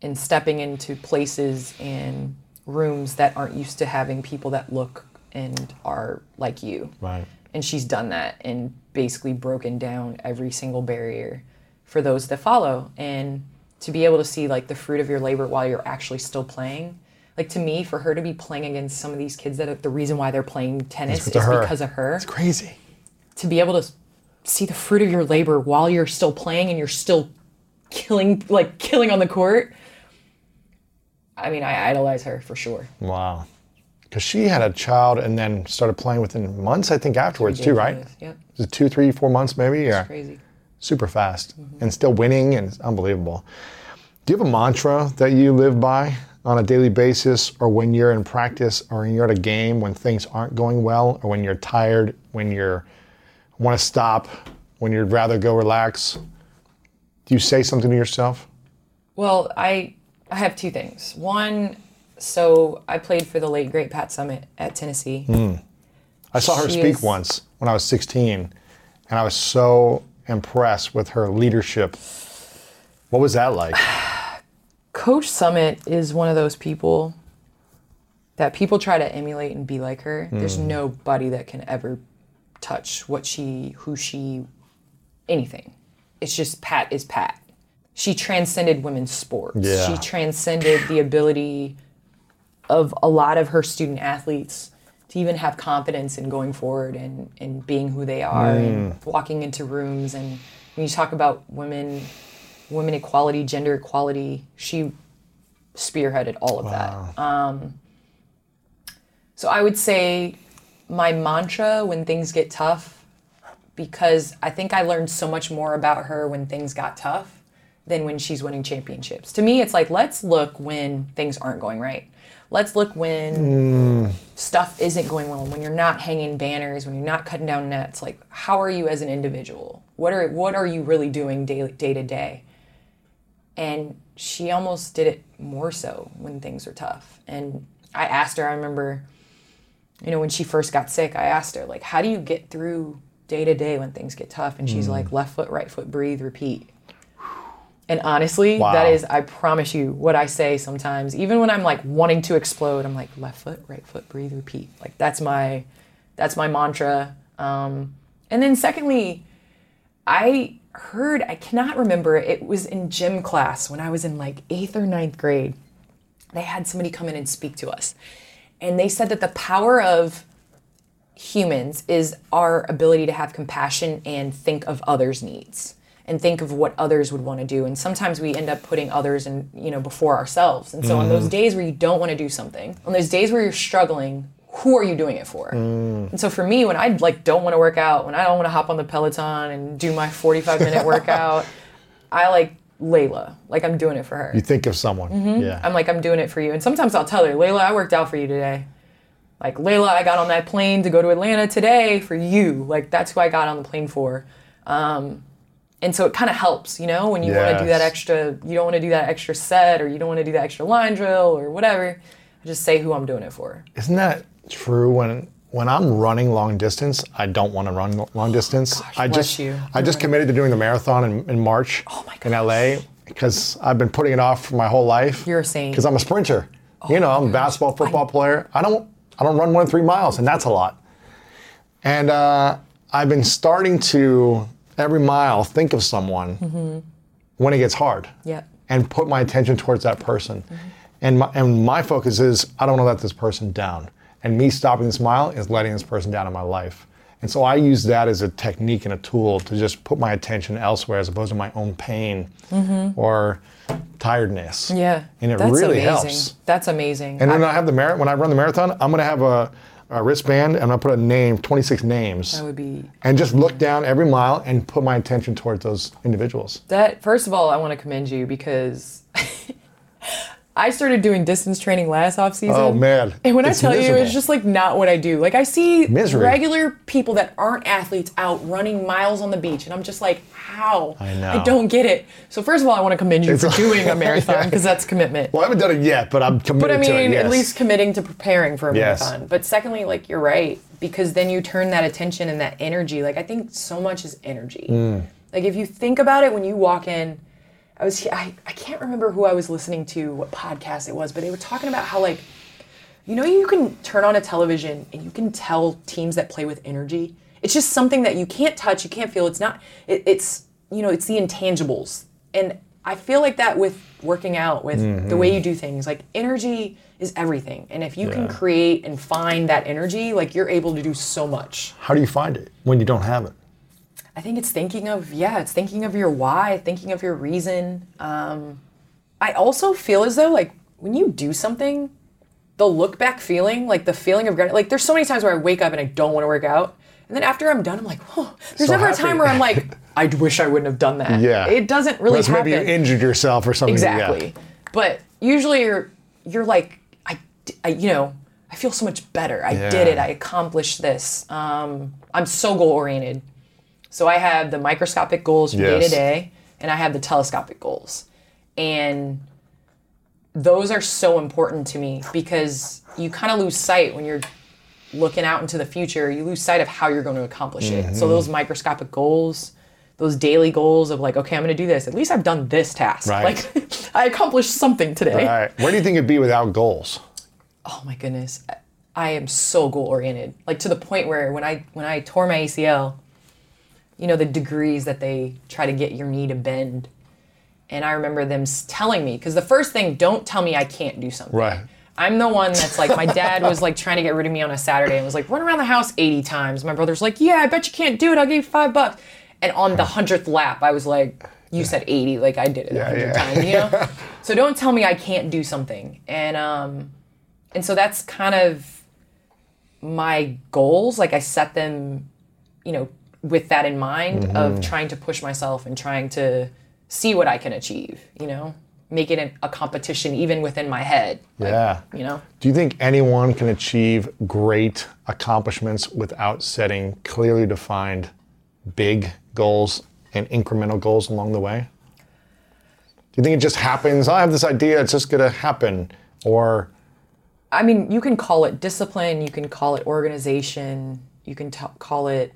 in stepping into places and rooms that aren't used to having people that look and are like you. Right. And she's done that and basically broken down every single barrier for those that follow. And to be able to see like the fruit of your labor while you're actually still playing. Like to me, for her to be playing against some of these kids that are, the reason why they're playing tennis is her. because of her. It's crazy. To be able to see the fruit of your labor while you're still playing and you're still killing like killing on the court. I mean, I idolize her for sure. Wow. Because she had a child and then started playing within months, I think, afterwards too, right? Yep. Was it two, three, four months maybe? Yeah. Crazy. Super fast mm-hmm. and still winning and it's unbelievable. Do you have a mantra that you live by on a daily basis or when you're in practice or when you're at a game when things aren't going well or when you're tired, when you're want to stop, when you'd rather go relax? Do you say something to yourself? Well, I I have two things. One, so I played for the late great Pat Summitt at Tennessee. Hmm. I saw her She speak is- once when I was 16, and I was so impressed with her leadership. What was that like? *sighs* Coach Summitt is one of those people that people try to emulate and be like her. There's hmm. nobody that can ever touch what she, who she, anything. It's just Pat is Pat. She transcended women's sports. Yeah. She transcended the ability of a lot of her student athletes to even have confidence in going forward and, and being who they are and walking into rooms. And when you talk about women women equality gender equality she spearheaded all of that. Um, so i would say my mantra when things get tough because i think i learned so much more about her when things got tough than when she's winning championships. To me it's like let's look when things aren't going right let's look when mm. stuff isn't going well when you're not hanging banners when you're not cutting down nets. Like how are you as an individual? What are what are you really doing day, day to day? And she almost did it more so when things were tough. And i asked her i remember you know when she first got sick i asked her like how do you get through day to day when things get tough? And she's mm. like left foot right foot breathe repeat and honestly Wow. that is i promise you what i say sometimes even when i'm like wanting to explode i'm like left foot right foot breathe repeat like that's my that's my mantra um, and then secondly I heard, I cannot remember, it was in gym class when I was in like eighth or ninth grade. They had somebody come in and speak to us. And they said that the power of humans is our ability to have compassion and think of others' needs and think of what others would want to do. And sometimes we end up putting others in, you know, before ourselves. And so on those days where you don't want to do something, on those days where you're struggling, who are you doing it for? And so for me, when I like don't want to work out, when I don't want to hop on the Peloton and do my 45 minute workout, *laughs* I like Layla. Like I'm doing it for her. You think of someone. Mm-hmm. Yeah. I'm like, I'm doing it for you. And sometimes I'll tell her, Layla, I worked out for you today. Like, Layla, I got on that plane to go to Atlanta today for you. Like, that's who I got on the plane for. Um, and so it kind of helps, you know, when you want to do that extra, you don't want to do that extra set or you don't want to do that extra line drill or whatever. I just say who I'm doing it for. Isn't that true when when I'm running long distance, I don't want to run long distance. I just you. I just committed to doing the marathon in, in March Oh in LA because I've been putting it off for my whole life. You're a saint. Because I'm a sprinter. Oh you know, I'm a basketball, football player. I don't I don't run one three miles, and that's a lot. And uh, I've been starting to every mile think of someone Mm-hmm. when it gets hard Yep. and put my attention towards that person. And, my, and my focus is I don't want to let this person down. And me stopping the smile is letting this person down in my life. And so I use that as a technique and a tool to just put my attention elsewhere as opposed to my own pain or tiredness. Mm-hmm. Yeah. And it really amazing. helps. That's amazing. And I- when I have the mar- when I run the marathon, I'm gonna have a, a wristband and I'll put a name, 26 names, that would be and just look down every mile and put my attention towards those individuals. That first of all, I want to commend you because *laughs* I started doing distance training last off season. Oh, man. And when It's I tell you, it's just like not what I do. Like I see Misery. regular people that aren't athletes out running miles on the beach, and I'm just like, how? I know. I don't get it. So first of all, I want to commend you It's for like- doing a *laughs* marathon because that's commitment. Well, I haven't done it yet, but I'm committed But I to it. mean, yes. at least committing to preparing for a Yes. marathon. But secondly, like you're right, because then you turn that attention and that energy. Like I think so much is energy. Mm. Like if you think about it, when you walk in, I was I, I can't remember who I was listening to, what podcast it was, but they were talking about how like, you know, you can turn on a television and you can tell teams that play with energy. It's just something that you can't touch, you can't feel. It's not. It, it's you know, it's the intangibles, and I feel like that with working out, with the Mm-hmm. way you do things. Like energy is everything, and if you can create and find that energy, like you're able to do so much. How do you find it when you don't have it? I think it's thinking of yeah, it's thinking of your why, thinking of your reason. Um, I also feel as though like when you do something, the look back feeling, like the feeling of grat- like there's so many times where I wake up and I don't want to work out, and then after I'm done, I'm like, oh, there's So never happy. a time where I'm like, *laughs* I wish I wouldn't have done that. Yeah. it doesn't really happen. maybe you injured yourself or something. yeah. Exactly. But usually you're you're like I, I you know I feel so much better. I did it. I accomplished this. Um, I'm so goal oriented. So I have the microscopic goals from day to day, and I have the telescopic goals, and those are so important to me because you kind of lose sight when you're looking out into the future. You lose sight of how you're going to accomplish it. Mm-hmm. So those microscopic goals those daily goals of like, okay, I'm going to do this. At least I've done this task. Right. Like, *laughs* I accomplished something today. All right. Where do you think it'd be without goals? Oh my goodness, I am so goal oriented. Like to the point where when I when I tore my ACL, you know the degrees that they try to get your knee to bend, and I remember them telling me because the first thing, don't tell me I can't do something. Right. I'm the one that's like, my dad was *laughs* like trying to get rid of me on a Saturday and was like, run around the house 80 times. My brother's like, yeah, I bet you can't do it. I'll give you five bucks. And on the hundredth lap, I was like, you said 80, like I did it a hundred yeah. times, you know? *laughs* so don't tell me I can't do something. And um, and so that's kind of my goals. Like I set them, you know, with that in mind Mm-hmm. of trying to push myself and trying to see what I can achieve, you know? Make it an, a competition even within my head. Like, Yeah. You know? Do you think anyone can achieve great accomplishments without setting clearly defined big goals and incremental goals along the way? Do you think it just happens? I have this idea, it's just going to happen. Or, I mean, you can call it discipline, you can call it organization, you can t- call it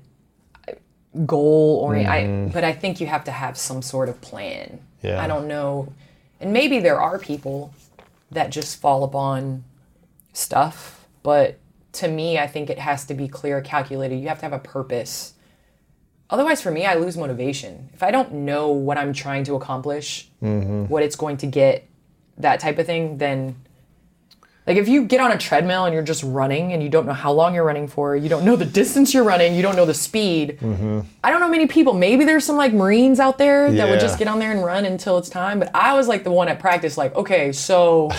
goal oriented. I, mm-hmm. but I think you have to have some sort of plan. Yeah. I don't know. And maybe there are people that just fall upon stuff, but to me, I think it has to be clear, calculated. You have to have a purpose. Otherwise, for me, I lose motivation. If I don't know what I'm trying to accomplish, mm-hmm. what it's going to get, that type of thing, then like if you get on a treadmill and you're just running and you don't know how long you're running for, you don't know the *laughs* distance you're running, you don't know the speed. I don't know many people. Maybe there's some like Marines out there that would just get on there and run until it's time. But I was like the one at practice, like, okay, so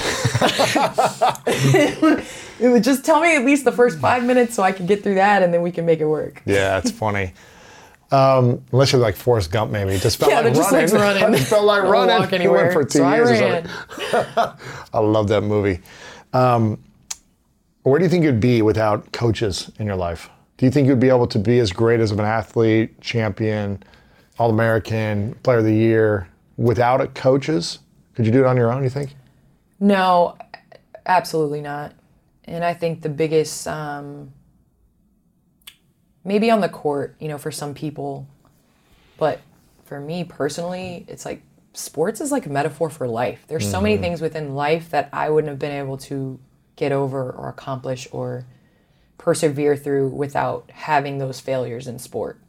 it *laughs* would just tell me at least the first five minutes so I can get through that and then we can make it work. yeah, it's funny. Um, unless you're like Forrest Gump, maybe. It just felt Yeah, like just running. *laughs* running. it just felt like running. walk He went anywhere. for two so years something. I love that movie. Um, where do you think you'd be without coaches in your life? Do you think you'd be able to be as great as an athlete, champion, All American, Player of the Year without a coaches? Could you do it on your own? You think? No, absolutely not. And I think the biggest, um, maybe on the court, you know, for some people, but for me personally, it's like sports is like a metaphor for life. There's so many mm-hmm. things within life that I wouldn't have been able to get over or accomplish or persevere through without having those failures in sport.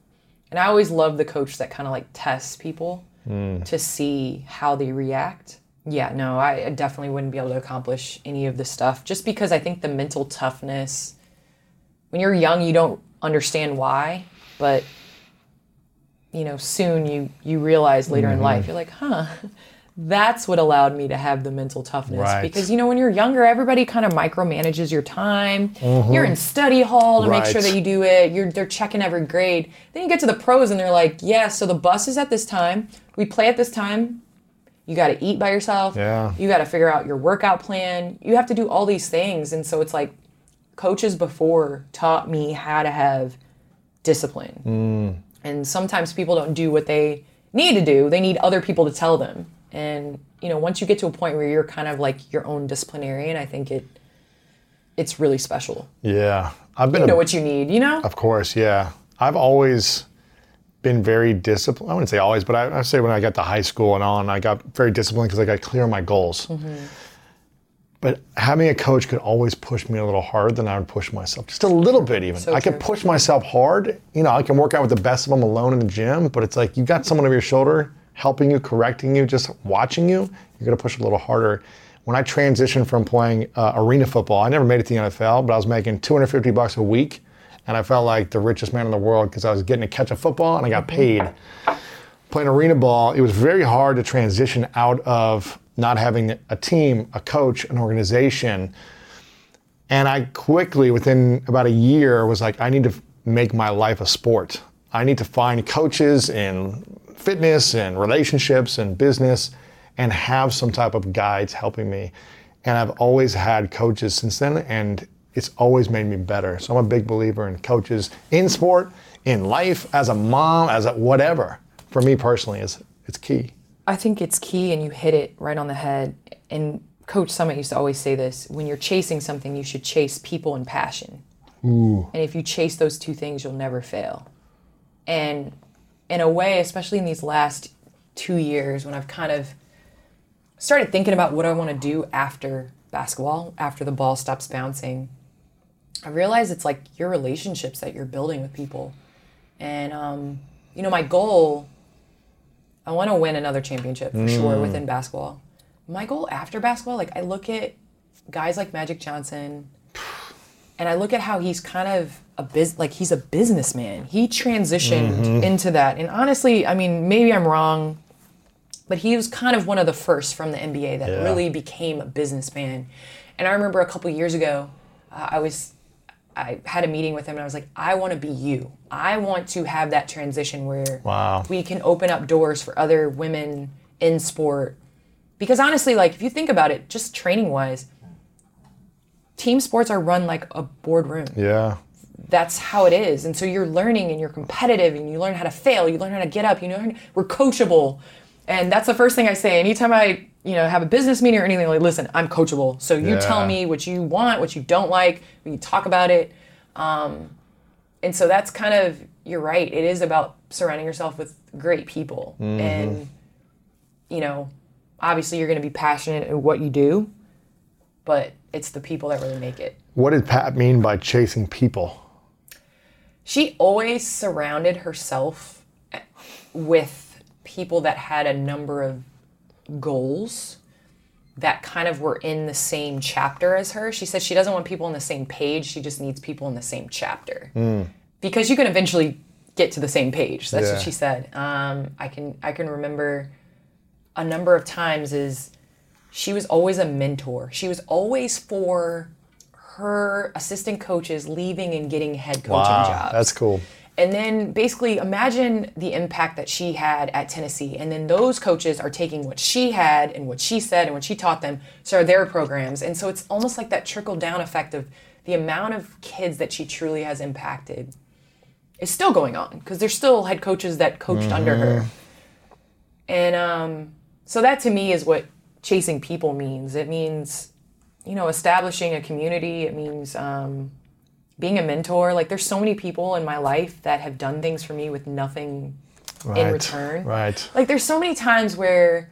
And I always love the coach that kind of like tests people mm. to see how they react. Yeah, no, I I definitely wouldn't be able to accomplish any of this stuff just because I think the mental toughness, when you're young, you don't understand why, but you know, soon you you realize later Mm-hmm. in life, you're like, huh, *laughs* that's what allowed me to have the mental toughness. Right. Because you know, when you're younger, everybody kind of micromanages your time. You're in study hall to make sure Mm-hmm. That you do it. You're they're checking every grade. Then you get to the pros and they're like, yeah, so the bus is at this time. We play at this time. You got to eat by yourself. Yeah. You got to figure out your workout plan. You have to do all these things. And so it's like coaches before taught me how to have discipline. Mm. And sometimes people don't do what they need to do. They need other people to tell them. And you know, once you get to a point where you're kind of like your own disciplinarian, I think it it's really special. Yeah. I've been You a know what you need, you know? Of course, yeah. I've always been very disciplined. I wouldn't say always, but I, I say when I got to high school and on, I got very disciplined because I got clear on my goals. Mm-hmm. But having a coach could always push me a little harder than I would push myself, just a little bit even. So I could push myself hard. You know, I can work out with the best of them alone in the gym, but it's like you got someone over your shoulder helping you, correcting you, just watching you. You're gonna push a little harder. When I transitioned from playing uh, arena football, I never made it to the NFL, but I was making 250 bucks a week, and I felt like the richest man in the world because I was getting to catch a football and I got paid playing arena ball, it was very hard to transition out of not having a team, a coach, an organization. And I quickly, within about a year, was like, I need to make my life a sport. I need to find coaches in fitness and relationships and business and have some type of guides helping me. And I've always had coaches since then, and it's always made me better. So I'm a big believer in coaches in sport, in life, as a mom, as a whatever. For me personally, is it's key. I think it's key and you hit it right on the head. And Coach Summitt used to always say this when you're chasing something, you should chase people and passion. Ooh. And if you chase those two things, you'll never fail. And in a way, especially in these last two years, when I've kind of started thinking about what I want to do after basketball, after the ball stops bouncing, I realize it's like your relationships that you're building with people. And, um, you know, my goal I want to win another championship for sure within basketball. My goal after basketball, like I look at guys like Magic Johnson, *sighs* and I look at how he's kind of a biz, like he's a businessman. He transitioned into that, and honestly, I mean, maybe I'm wrong, but he was kind of one of the first from the NBA that Yeah. really became a businessman. And I remember a couple years ago, uh, I was I had a meeting with him and I was like, I want to be you. I want to have that transition where Wow. we can open up doors for other women in sport. Because honestly, like if you think about it, just training wise, team sports are run like a boardroom. Yeah. That's how it is. And so you're learning and you're competitive and you learn how to fail, you learn how to get up, you learn we're coachable. And that's the first thing I say. Anytime I, you know, have a business meeting or anything, like, listen, I'm coachable. So you Yeah. tell me what you want, what you don't like, we can talk about it. Um, and so that's kind of you're right. It is about surrounding yourself with great people. And you know, obviously you're gonna be passionate in what you do, but it's the people that really make it. What did Pat mean by chasing people? she always surrounded herself with people that had a number of goals that kind of were in the same chapter as her. She said she doesn't want people on the same page, she just needs people in the same chapter. Because you can eventually get to the same page. That's Yeah. what she said. Um, I can I can remember a number of times is she was always a mentor. She was always for her assistant coaches leaving and getting head coaching jobs. That's cool. And then basically imagine the impact that she had at Tennessee. And then those coaches are taking what she had and what she said and what she taught them, so are their programs. And so it's almost like that trickle down effect of the amount of kids that she truly has impacted is still going on because there's still head coaches that coached under her. And um, so that to me is what chasing people means. It means, you know, establishing a community. It means um, being a mentor. Like there's so many people in my life that have done things for me with nothing Right. in return. Right. Like there's so many times where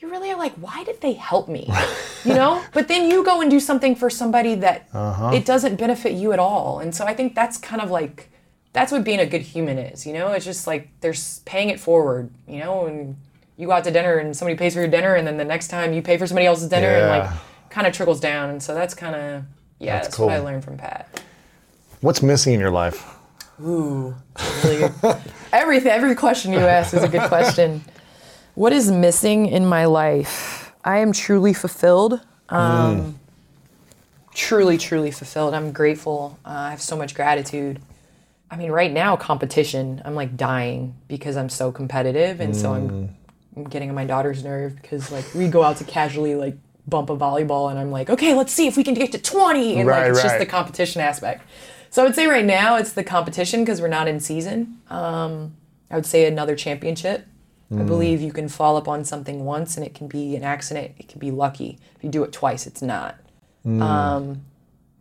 you really are like, why did they help me? *laughs* you know? But then you go and do something for somebody that Uh-huh. it doesn't benefit you at all. And so I think that's kind of like that's what being a good human is, you know? It's just like there's paying it forward, you know, and you go out to dinner and somebody pays for your dinner and then the next time you pay for somebody else's dinner and like kind of trickles down. And so that's kind of yeah, That's that's, what I learned from Pat. What's missing in your life? Ooh, really. *laughs* Everything, every question you ask is a good question. What is missing in my life? I am truly fulfilled. Um, Truly, truly fulfilled. I'm grateful. Uh, I have so much gratitude. I mean, right now, competition, I'm like dying because I'm so competitive. And so I'm, I'm getting on my daughter's nerve because, like, we go out to casually, like, bump a volleyball and I'm like, okay, let's see if we can get to 20. And, Right, like, it's just the competition aspect. So I would say right now it's the competition because we're not in season. Um, I would say another championship. I believe you can fall up on something once and it can be an accident. It can be lucky. If you do it twice, it's not. Um,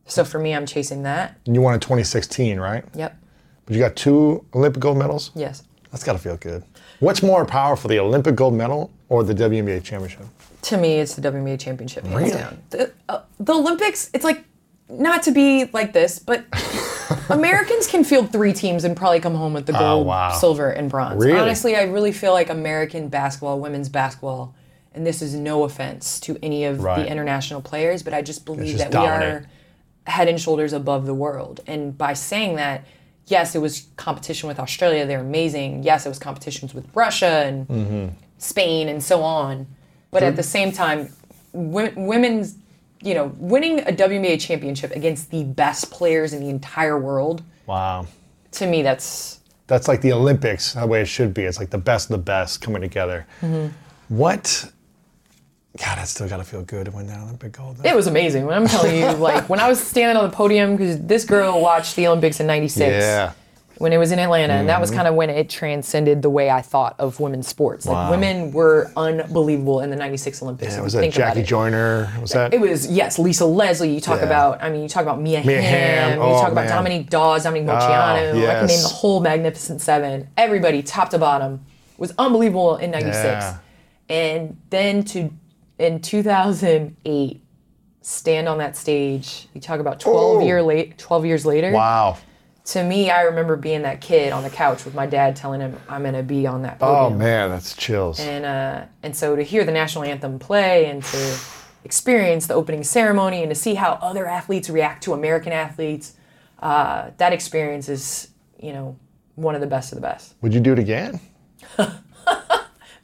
so for me, I'm chasing that. And you won in 2016, right? Yep. But you got two Olympic gold medals. Yes. That's got to feel good. What's more powerful, the Olympic gold medal or the WNBA championship? To me, it's the WNBA championship. Hands Really? down. The, uh, the Olympics, it's like not to be like this, but *laughs* Americans can field three teams and probably come home with the gold, Oh, wow. silver, and bronze. Really? Honestly, I really feel like American basketball, women's basketball, and this is no offense to any of Right. the international players, but I just believe just that we are head and shoulders above the world. And by saying that, yes, it was competition with Australia. They're amazing. Yes, it was competitions with Russia and Mm-hmm. Spain and so on. But at the same time, women's, you know, winning a WNBA championship against the best players in the entire world, Wow. to me, that's That's like the Olympics, the way it should be. It's like the best of the best coming together. Mm-hmm. What? God, I still got to feel good to win that Olympic gold. it was amazing. When I'm telling you, like when I was standing on the podium, because this girl watched the Olympics in '96. Yeah. When it was in Atlanta, and that was kind of when it transcended the way I thought of women's sports. Like Wow. women were unbelievable in the '96 Olympics. Yeah, if was you that think about Jackie it. Joyner? Was that? It was yes, Lisa Leslie. You talk Yeah. about, I mean, you talk about Mia, Mia Hamm. Hamm. You Oh, talk about man. Dominique Dawes, Dominique ah, Moceanu. I can yes. name the whole Magnificent Seven. Everybody, top to bottom, was unbelievable in '96. Yeah. And then to in 2008, stand on that stage. You talk about 12 Oh. year late, 12 years later wow. To me, I remember being that kid on the couch with my dad telling him I'm gonna be on that podium. Oh man, that's chills. And uh, and so to hear the national anthem play and to experience the opening ceremony and to see how other athletes react to American athletes, uh, that experience is you know one of the best of the best. Would you do it again? *laughs*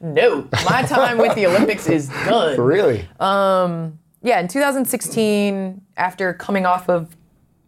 No, my time with the Olympics is done. *laughs* Really? Um, yeah, in 2016, after coming off of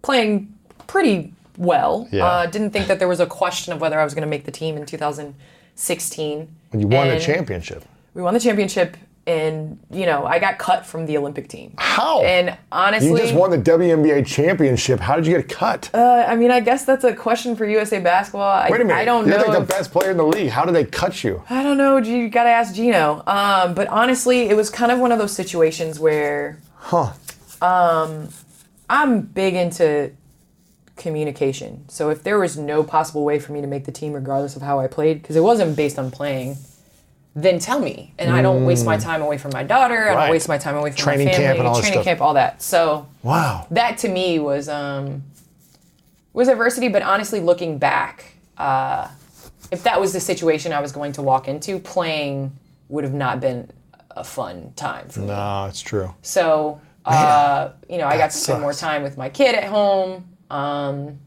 playing pretty well, Yeah. uh, didn't think that there was a question of whether I was going to make the team in 2016. when you won the championship. We won the championship, and you know I got cut from the Olympic team. How? And honestly, you just won the WNBA championship. How did you get cut? uh, I mean, I guess that's a question for USA Basketball. Wait a minute. I don't You're know. like the best player in the league. How did they cut you? I don't know. You got to ask Geno. Um, but honestly, it was kind of one of those situations where Huh. I'm big into communication. So if there was no possible way for me to make the team, regardless of how I played, because it wasn't based on playing, then tell me, and I don't waste my time away from my daughter. I Mm. Don't waste my time away from Training my family, camp and all training camp, all that. So Wow. that to me was um, was adversity. But honestly, looking back, uh, if that was the situation I was going to walk into, playing would have not been a fun time for me. No, it's true. So, uh, you know, I got to spend more time with my kid at home. Um,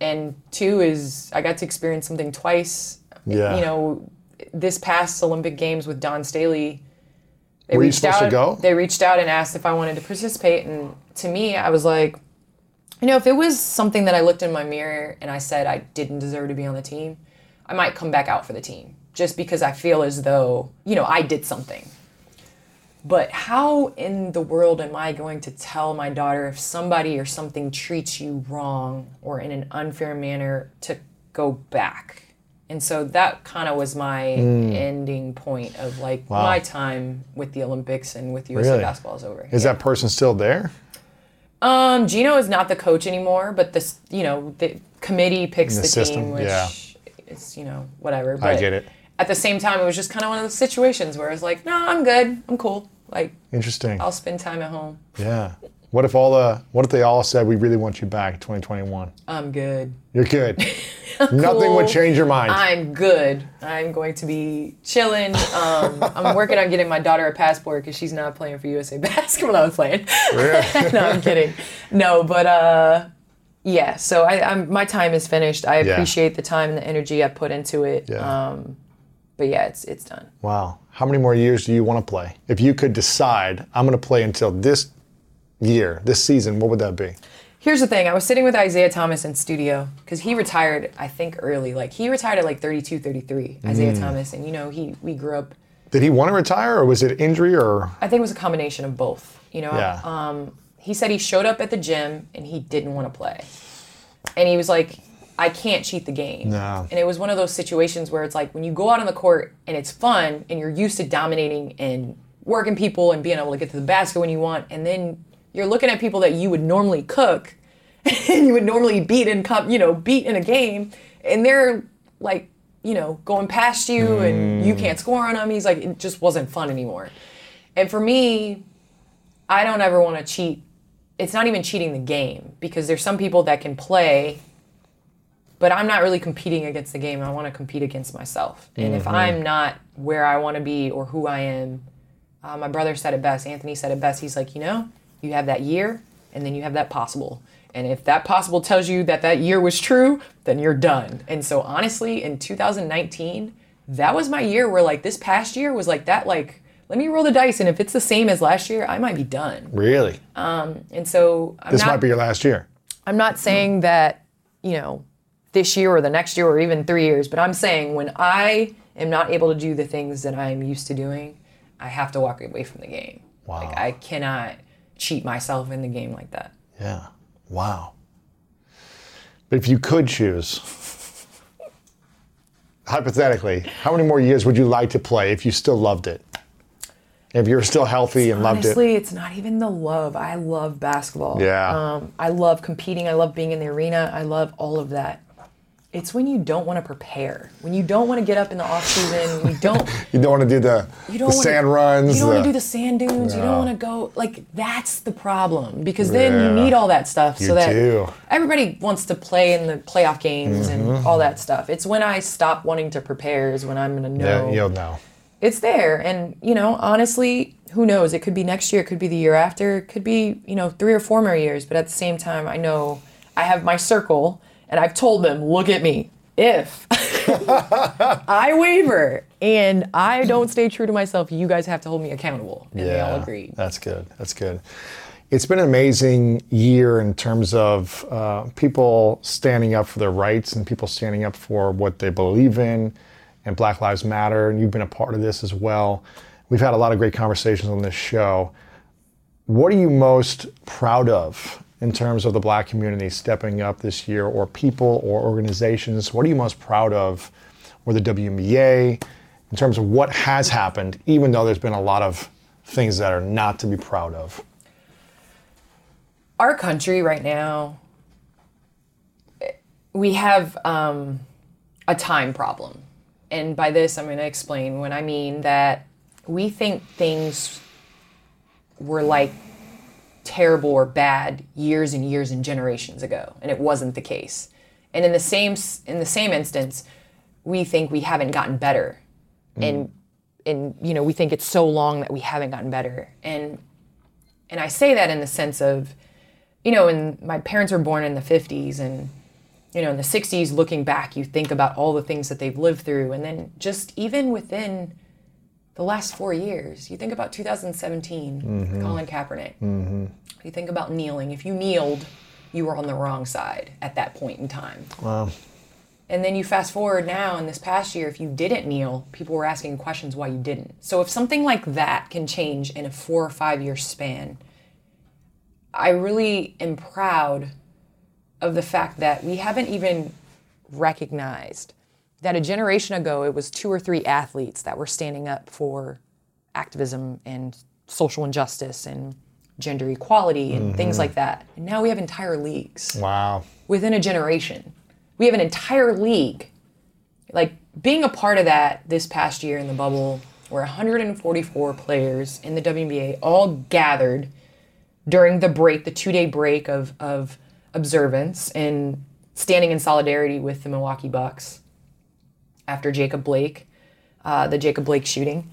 and two is I got to experience something twice. Yeah. You know, this past Olympic Games with Dawn Staley, they Were you reached supposed out. to go? They reached out and asked if I wanted to participate, and to me, I was like, you know, if it was something that I looked in my mirror and I said I didn't deserve to be on the team, I might come back out for the team just because I feel as though, you know, I did something. But how in the world am I going to tell my daughter if somebody or something treats you wrong or in an unfair manner to go back? And so that kind of was my ending point of like my time with the Olympics and with USA Really? basketball is over. Is that person still there? Um, Geno is not the coach anymore, but this, you know, the committee picks The the, system, team, which yeah. is, you know, whatever. I get it. At the same time, it was just kind of one of those situations where I was like, no, I'm good. I'm cool. Like, Interesting. I'll spend time at home. Yeah. What if all the what if they all said we really want you back 2021? I'm good. You're good. *laughs* Nothing would change your mind. I'm good. I'm going to be chilling. Um, I'm working on getting my daughter a passport because she's not playing for USA *laughs* Basketball. *laughs* I'm playing. Really? No, I'm kidding. No, but uh, Yeah, so I, I'm my time is finished. I Yeah. appreciate the time and the energy I put into it. Yeah. Um, but yeah, it's it's done. Wow. How many more years do you want to play? If you could decide, I'm going to play until this year, this season, what would that be? Here's the thing. I was sitting with Isiah Thomas in studio because he retired, I think, early. Like he retired at like 32, 33, Mm. Isiah Thomas. And you know, he we grew up. Did he want to retire or was it injury or? I think it was a combination of both. You know, Yeah. um, he said he showed up at the gym and he didn't want to play, and he was like, "I can't cheat the game." No. And it was one of those situations where it's like when you go out on the court and it's fun and you're used to dominating and working people and being able to get to the basket when you want, and then you're looking at people that you would normally cook *laughs* and you would normally beat in you know, beat in a game, and they're like, you know, going past you and you mm. can't score on them. He's like, it just wasn't fun anymore. And for me, I don't ever want to cheat. It's not even cheating the game because there's some people that can play, but I'm not really competing against the game. I want to compete against myself. And if I'm not where I want to be or who I am, uh, my brother said it best. Anthony said it best. He's like, you know, you have that year and then you have that possible. And if that possible tells you that that year was true, then you're done. And so honestly, in 2019, that was my year where like this past year was like that like let me roll the dice and if it's the same as last year, I might be done. Really? And so I'm This not might be your last year. I'm not saying that, you know, this year or the next year or even 3 years, but I'm saying when I am not able to do the things that I'm used to doing, I have to walk away from the game. Wow. Like I cannot cheat myself in the game like that. Yeah. Wow. But if you could choose, hypothetically, how many more years would you like to play if you still loved it? If you're still healthy and loved it? Honestly, it's not even the love. I love basketball. Yeah. Um, I love competing. I love being in the arena. I love all of that. It's when you don't want to prepare. When you don't want to get up in the off season. You *laughs* don't. You don't want to do the, You don't wanna, sand runs. You don't want to do the sand dunes. You don't want to go. Like that's the problem because then you need all that stuff You so that do. everybody wants to play in the playoff games Mm-hmm. and all that stuff. It's when I stop wanting to prepare is when I'm gonna know Yeah, you'll know. it's there. And, you know, honestly, who knows? It could be next year, it could be the year after, it could be, you know, three or four more years. But at the same time, I know I have my circle and I've told them, look at me. If *laughs* I waver and I don't stay true to myself, you guys have to hold me accountable. And they all agreed. That's good. That's good. It's been an amazing year in terms of uh, people standing up for their rights and people standing up for what they believe in and Black Lives Matter. And you've been a part of this as well. We've had a lot of great conversations on this show. What are you most proud of in terms of the black community stepping up this year, or people or organizations? What are you most proud of, or the WNBA, in terms of what has happened, even though there's been a lot of things that are not to be proud of? Our country right now, we have um, a time problem. And by this, I'm going to explain when I mean that we think things were like terrible or bad years and years and generations ago, and it wasn't the case. And in the same in the same instance, we think we haven't gotten better, mm. and and you know we think it's so long that we haven't gotten better, and and I say that in the sense of, you know, and my parents were born in the 50s, and you know, in the 60s, looking back, you think about all the things that they've lived through, and then just even within the last four years, you think about 2017, mm-hmm. Colin Kaepernick. Mm-hmm. You think about kneeling. If you kneeled, you were on the wrong side at that point in time. Wow. And then you fast forward now in this past year, if you didn't kneel, people were asking questions why you didn't. So if something like that can change in a four or five year span, I really am proud of the fact that we haven't even recognized that a generation ago it was two or three athletes that were standing up for activism and social injustice and gender equality and mm-hmm. things like that. And now we have entire leagues Wow. within a generation. We have an entire league. Like being a part of that this past year in the bubble, where 144 players in the WNBA all gathered during the break, the two day break of, of observance and standing in solidarity with the Milwaukee Bucks after Jacob Blake, uh, the Jacob Blake shooting,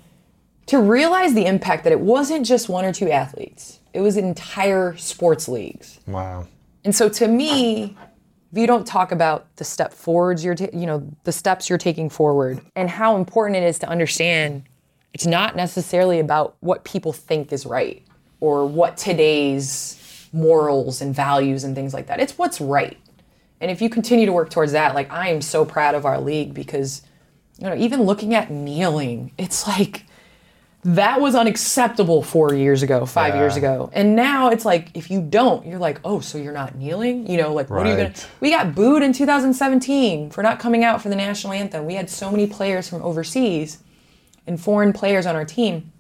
to realize the impact that it wasn't just one or two athletes, it was entire sports leagues. Wow. And so to me, if you don't talk about the step forwards you're, ta- you know, the steps you're taking forward and how important it is to understand it's not necessarily about what people think is right or what today's morals and values and things like that. It's what's right. And if you continue to work towards that, like I am so proud of our league because, you know, even looking at kneeling, it's like that was unacceptable four years ago, five years ago. And now it's like, if you don't, you're like, oh, so you're not kneeling? You know, like, what are you going to. Right. We got booed in 2017 for not coming out for the national anthem. We had so many players from overseas and foreign players on our team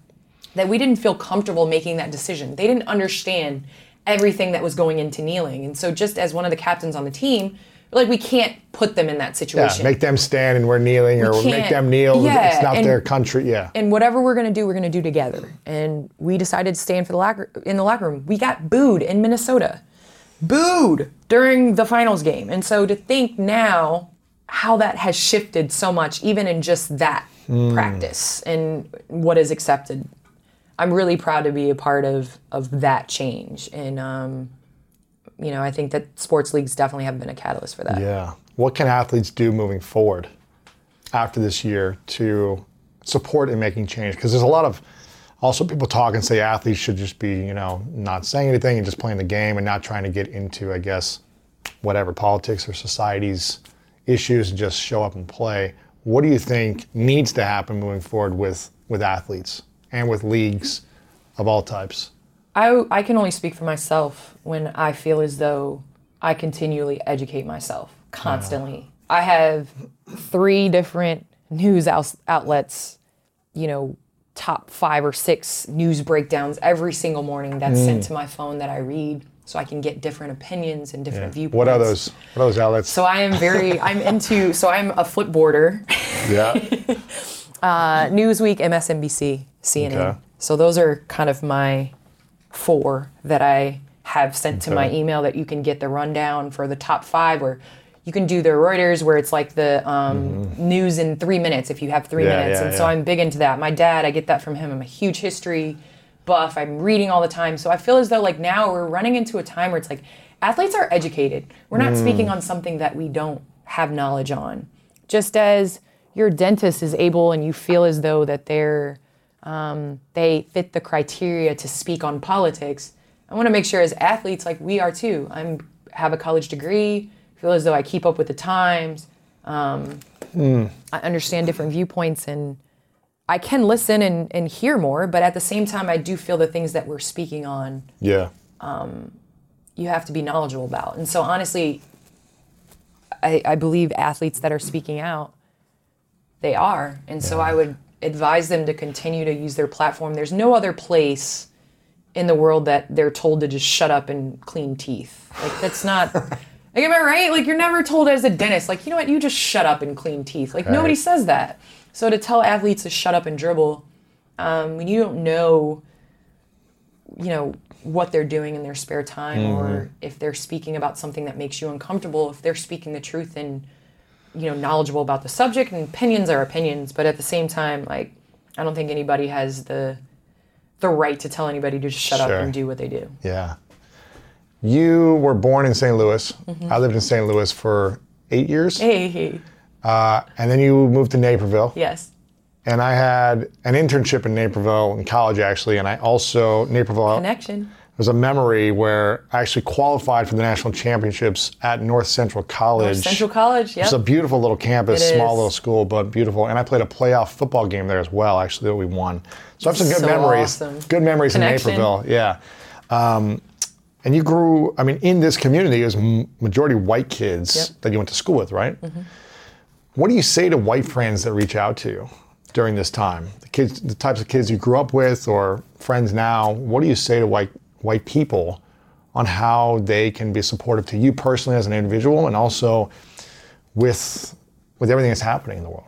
that we didn't feel comfortable making that decision. They didn't understand everything that was going into kneeling. And so, just as one of the captains on the team, like, we can't put them in that situation. Yeah, make them stand and we're kneeling, or make them kneel. yeah, it's not and- their country. Yeah. and whatever we're gonna do, we're gonna do together. And we decided to stand for the locker in the locker room. We got booed in Minnesota, booed during the finals game. And so to think now how that has shifted so much, even in just that hmm. practice and what is accepted, I'm really proud to be a part of of that change. And um, you know, I think that sports leagues definitely have been a catalyst for that. Yeah. What can athletes do moving forward after this year to support in making change? Because there's a lot of also people talk and say athletes should just be, you know, not saying anything and just playing the game and not trying to get into, I guess, whatever politics or society's issues and just show up and play. What do you think needs to happen moving forward with with athletes and with leagues of all types? I, I can only speak for myself when I feel as though I continually educate myself constantly. I have three different news outs- outlets, you know, top five or six news breakdowns every single morning that's mm. sent to my phone that I read so I can get different opinions and different viewpoints. What are those? What are those outlets? So I am very, I'm into, so I'm a flipboarder. yeah. *laughs* Uh, Newsweek, MSNBC, CNN. Okay. So those are kind of my four that I have sent to my email that you can get the rundown for the top five, or you can do the Reuters where it's like the um, news in three minutes if you have three. Yeah, minutes. yeah, and so. I'm big into that. My dad, I get that from him. I'm a huge history buff. I'm reading all the time. So I feel as though like now we're running into a time where it's like athletes are educated. We're not Mm. speaking on something that we don't have knowledge on. Just as your dentist is able and you feel as though that they're um, they fit the criteria to speak on politics. I want to make sure as athletes, like we are too. I'm have a college degree. Feel as though I keep up with the times. Um, I understand different viewpoints and I can listen and, and hear more. But at the same time, I do feel the things that we're speaking on, Yeah. you have to be knowledgeable about. And so honestly, I, I believe athletes that are speaking out, they are. And so I would advise them to continue to use their platform. There's no other place in the world that they're told to just shut up and clean teeth. Like that's not *laughs* like am I right? Like you're never told as a dentist, like, you know what, you just shut up and clean teeth. Like nobody says that. So to tell athletes to shut up and dribble, um, when you don't know you know what they're doing in their spare time or if they're speaking about something that makes you uncomfortable if they're speaking the truth and you know knowledgeable about the subject and opinions are opinions but at the same time like i don't think anybody has the the right to tell anybody to just shut Sure. up and do what they do Yeah. You were born in St. Louis. Mm-hmm. I lived in St. Louis for eight years. hey. Uh, and then you moved to Naperville. yes And I had an internship in Naperville in college, actually. And I also, Naperville, connection was a memory where I actually qualified for the national championships at North Central College. central college yeah It's a beautiful little campus, It small is. little school, but beautiful. And I played a playoff football game there as well, actually, that we won. So I have some good So memories. awesome. Good memories Connection. in Naperville, yeah. Um, and you grew, I mean, in this community, it was majority white kids Yep. Mm-hmm. that you went to school with, right? What do you say to white friends that reach out to you during this time? The kids, the types of kids you grew up with or friends now, what do you say to white white people on how they can be supportive to you personally as an individual and also with with everything that's happening in the world?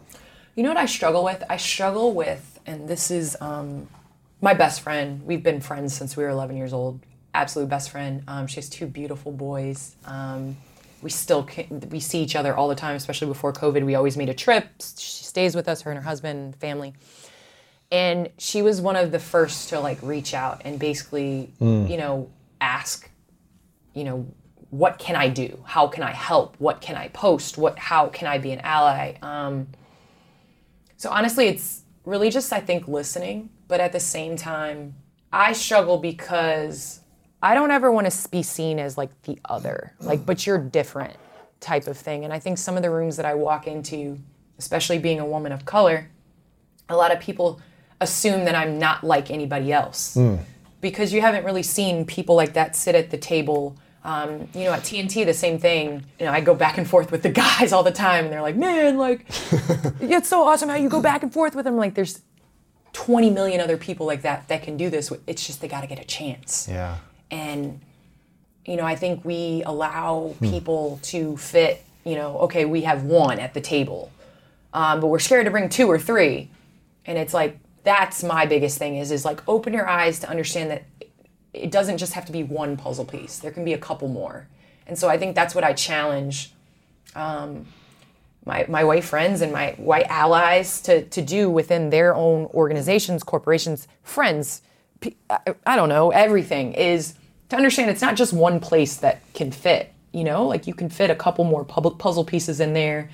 You know what I struggle with? I struggle with, and this is um, my best friend. We've been friends since we were 11 years old. Absolute best friend. Um, she has two beautiful boys. Um, we still can, we see each other all the time, especially before COVID. We always made a trip. She stays with us, her and her husband, family. And she was one of the first to like reach out and basically, you know, ask, you know, what can I do? How can I help? What can I post? What how can I be an ally? Um, so honestly, it's really just I think listening, but at the same time, I struggle because I don't ever want to be seen as like the other, like but you're different type of thing. And I think some of the rooms that I walk into, especially being a woman of color, a lot of people assume that I'm not like anybody else because you haven't really seen people like that sit at the table. Um, you know, at TNT, the same thing. You know, I go back and forth with the *laughs* guys all the time, and they're like, "Man, like, *laughs* it's so awesome how you go back and forth with them." Like, there's 20 million other people like that that can do this. It's just they got to get a chance. Yeah. And you know, I think we allow people to fit. You know, okay, we have one at the table, um, but we're scared to bring two or three, and it's like that's my biggest thing is is like open your eyes to understand that it doesn't just have to be one puzzle piece. There can be a couple more. And so I think that's what I challenge um, my, my white friends and my white allies to, to do within their own organizations, corporations, friends, I don't know, everything is to understand it's not just one place that can fit, you know, like you can fit a couple more puzzle pieces in there.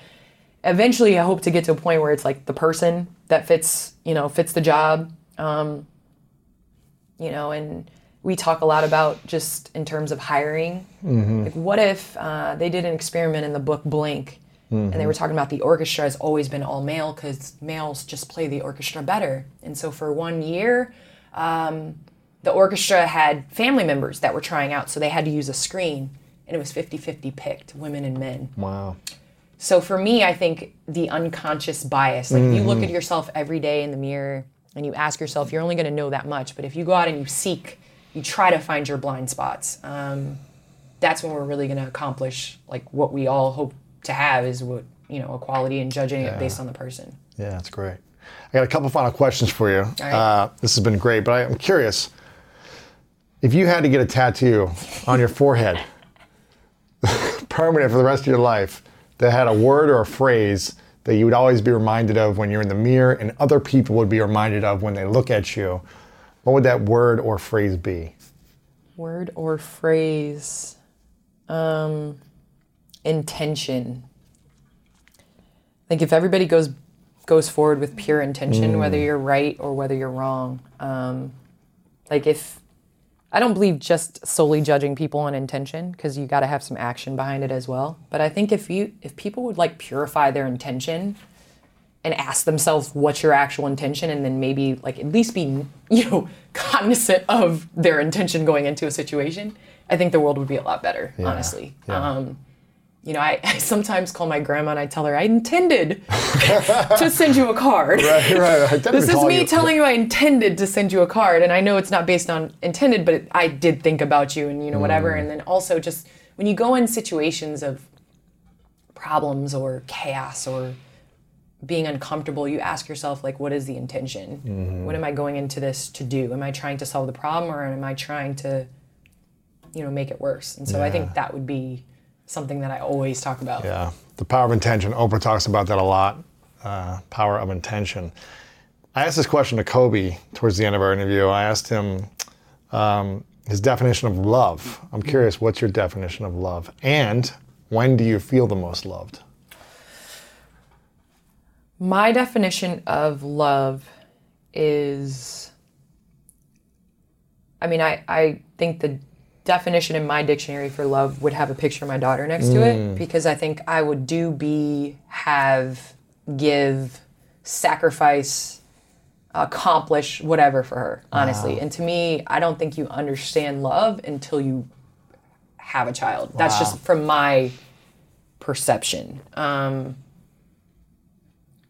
Eventually, I hope to get to a point where it's like the person that fits, you know, fits the job. Um, you know, and we talk a lot about just in terms of hiring. Like, what if uh, they did an experiment in the book Blink, and they were talking about the orchestra has always been all male because males just play the orchestra better. And so for one year, um, the orchestra had family members that were trying out, so they had to use a screen, and it was 50-50 picked, women and men. Wow. So for me, I think the unconscious bias, like you look at yourself every day in the mirror and you ask yourself, you're only going to know that much. But if you go out and you seek, you try to find your blind spots. Um, that's when we're really going to accomplish like what we all hope to have is what you know equality and judging it based on the person. Yeah, that's great. I got a couple final questions for you. right. Uh, this has been great, but I, I'm curious if you had to get a tattoo on your forehead, *laughs* permanent for the rest of your life, that had a word or a phrase that you would always be reminded of when you're in the mirror and other people would be reminded of when they look at you, what would that word or phrase be? Word or phrase, um, intention. Like if everybody goes goes forward with pure intention, whether you're right or whether you're wrong. Um, like if I don't believe just solely judging people on intention because you got to have some action behind it as well. But I think if you if people would like purify their intention and ask themselves what's your actual intention and then maybe like at least be you know *laughs* cognizant of their intention going into a situation, I think the world would be a lot better. honestly. yeah. Um, you know, I, *laughs* I sometimes call my grandma and I tell her I intended to send you a card. *laughs* Right, right. This is me you- telling you I intended to send you a card, and I know it's not based on intended, but it, I did think about you, and you know whatever. Mm. And then also just when you go in situations of problems or chaos or being uncomfortable, you ask yourself like, what is the intention? Mm-hmm. What am I going into this to do? Am I trying to solve the problem, or am I trying to, you know, make it worse? And so I think that would be something that I always talk about. Yeah, the power of intention. Oprah talks about that a lot. Uh, power of intention. I asked this question to Kobe towards the end of our interview. I asked him um, his definition of love. I'm curious, what's your definition of love? And when do you feel the most loved? My definition of love is I mean, I, I think the definition in my dictionary for love would have a picture of my daughter next to it because I think I would do, be, have, give, sacrifice, accomplish, whatever for her, honestly. And to me, I don't think you understand love until you have a child. That's just from my perception. Um,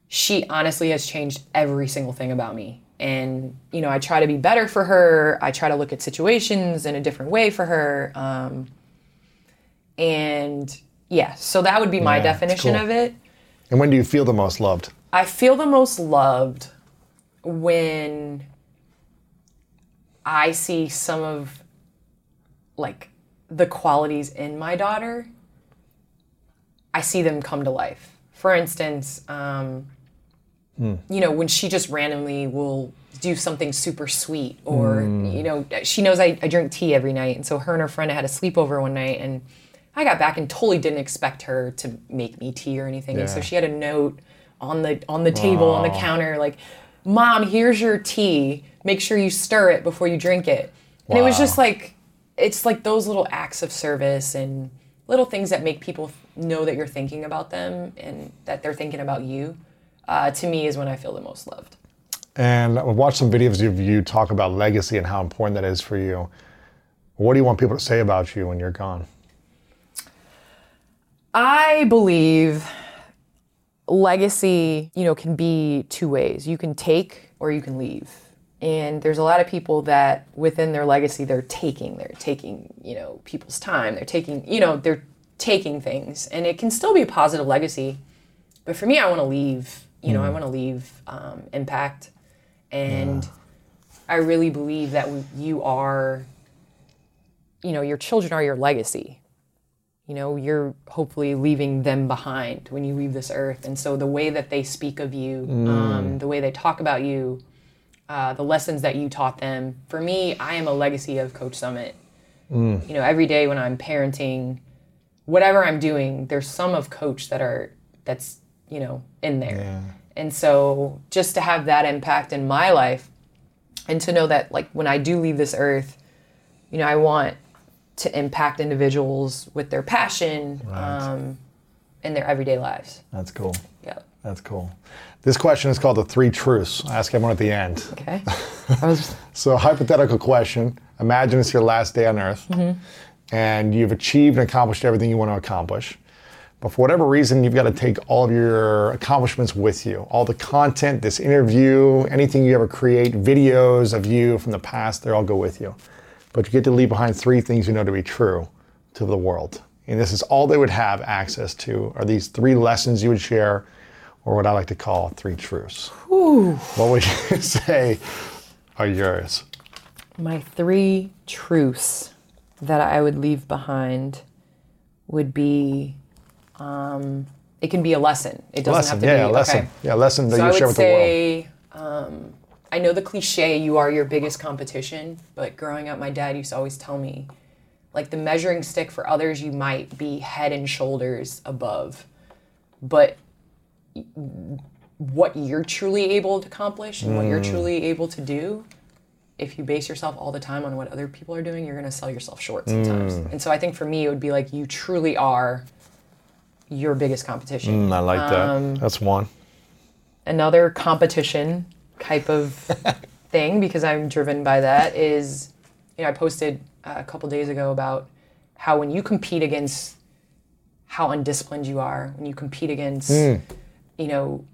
she honestly has changed every single thing about me. And, you know, I try to be better for her. I try to look at situations in a different way for her. Um, and yeah, so that would be my Yeah, definition cool. of it. And when do you feel the most loved? I feel the most loved when I see some of like the qualities in my daughter. I see them come to life. For instance, um, Mm. you know, when she just randomly will do something super sweet, or mm. you know, she knows I, I drink tea every night, and so her and her friend had a sleepover one night, and I got back and totally didn't expect her to make me tea or anything. And so she had a note on the on the table on the counter like, "Mom, here's your tea. Make sure you stir it before you drink it." And it was just like it's like those little acts of service and little things that make people know that you're thinking about them and that they're thinking about you. Uh, to me, is when I feel the most loved. And I've watched some videos of you talk about legacy and how important that is for you. What do you want people to say about you when you're gone? I believe legacy, you know, can be two ways. You can take or you can leave. And there's a lot of people that within their legacy they're taking, they're taking, you know, people's time, they're taking, you know, they're taking things. And it can still be a positive legacy. But for me, I want to leave, you know, I want to leave um, impact. And I really believe that you are, you know, your children are your legacy. You know you're hopefully leaving them behind when you leave this earth. And so the way that they speak of you um, the way they talk about you uh, the lessons that you taught them for me i am a legacy of coach Summitt. You know every day when i'm parenting whatever i'm doing there's some of coach that are that's you know in there and so just to have that impact in my life and to know that like when i do leave this earth you know i want to impact individuals with their passion um, in their everyday lives. That's cool. Yeah. That's cool. This question is called the three truths. I ask everyone at the end. Okay. *laughs* Was So, hypothetical question Imagine it's your last day on earth and you've achieved and accomplished everything you want to accomplish. But for whatever reason, you've got to take all of your accomplishments with you. All the content, this interview, anything you ever create, videos of you from the past, they all go with you. But you get to leave behind three things you know to be true to the world. And this is all they would have access to are these three lessons you would share, or what I like to call three truths. What would you *laughs* say are yours? my three truths that I would leave behind would be um, it can be a lesson. It doesn't lesson, have to yeah, be lesson. okay. Yeah, lesson that So I you would share with the world. say, um, I know the cliche, you are your biggest competition, but growing up, my dad used to always tell me, like the measuring stick for others, you might be head and shoulders above, but what you're truly able to accomplish and what you're Mm. truly able to do, if you base yourself all the time on what other people are doing, you're going to sell yourself short sometimes. Mm. And so I think for me, it would be like you truly are your biggest competition Mm, I like Um, that. That's one. another competition type of *laughs* thing because I'm driven by that is you know I posted uh, a couple days ago about how when you compete against how undisciplined you are when you compete against you know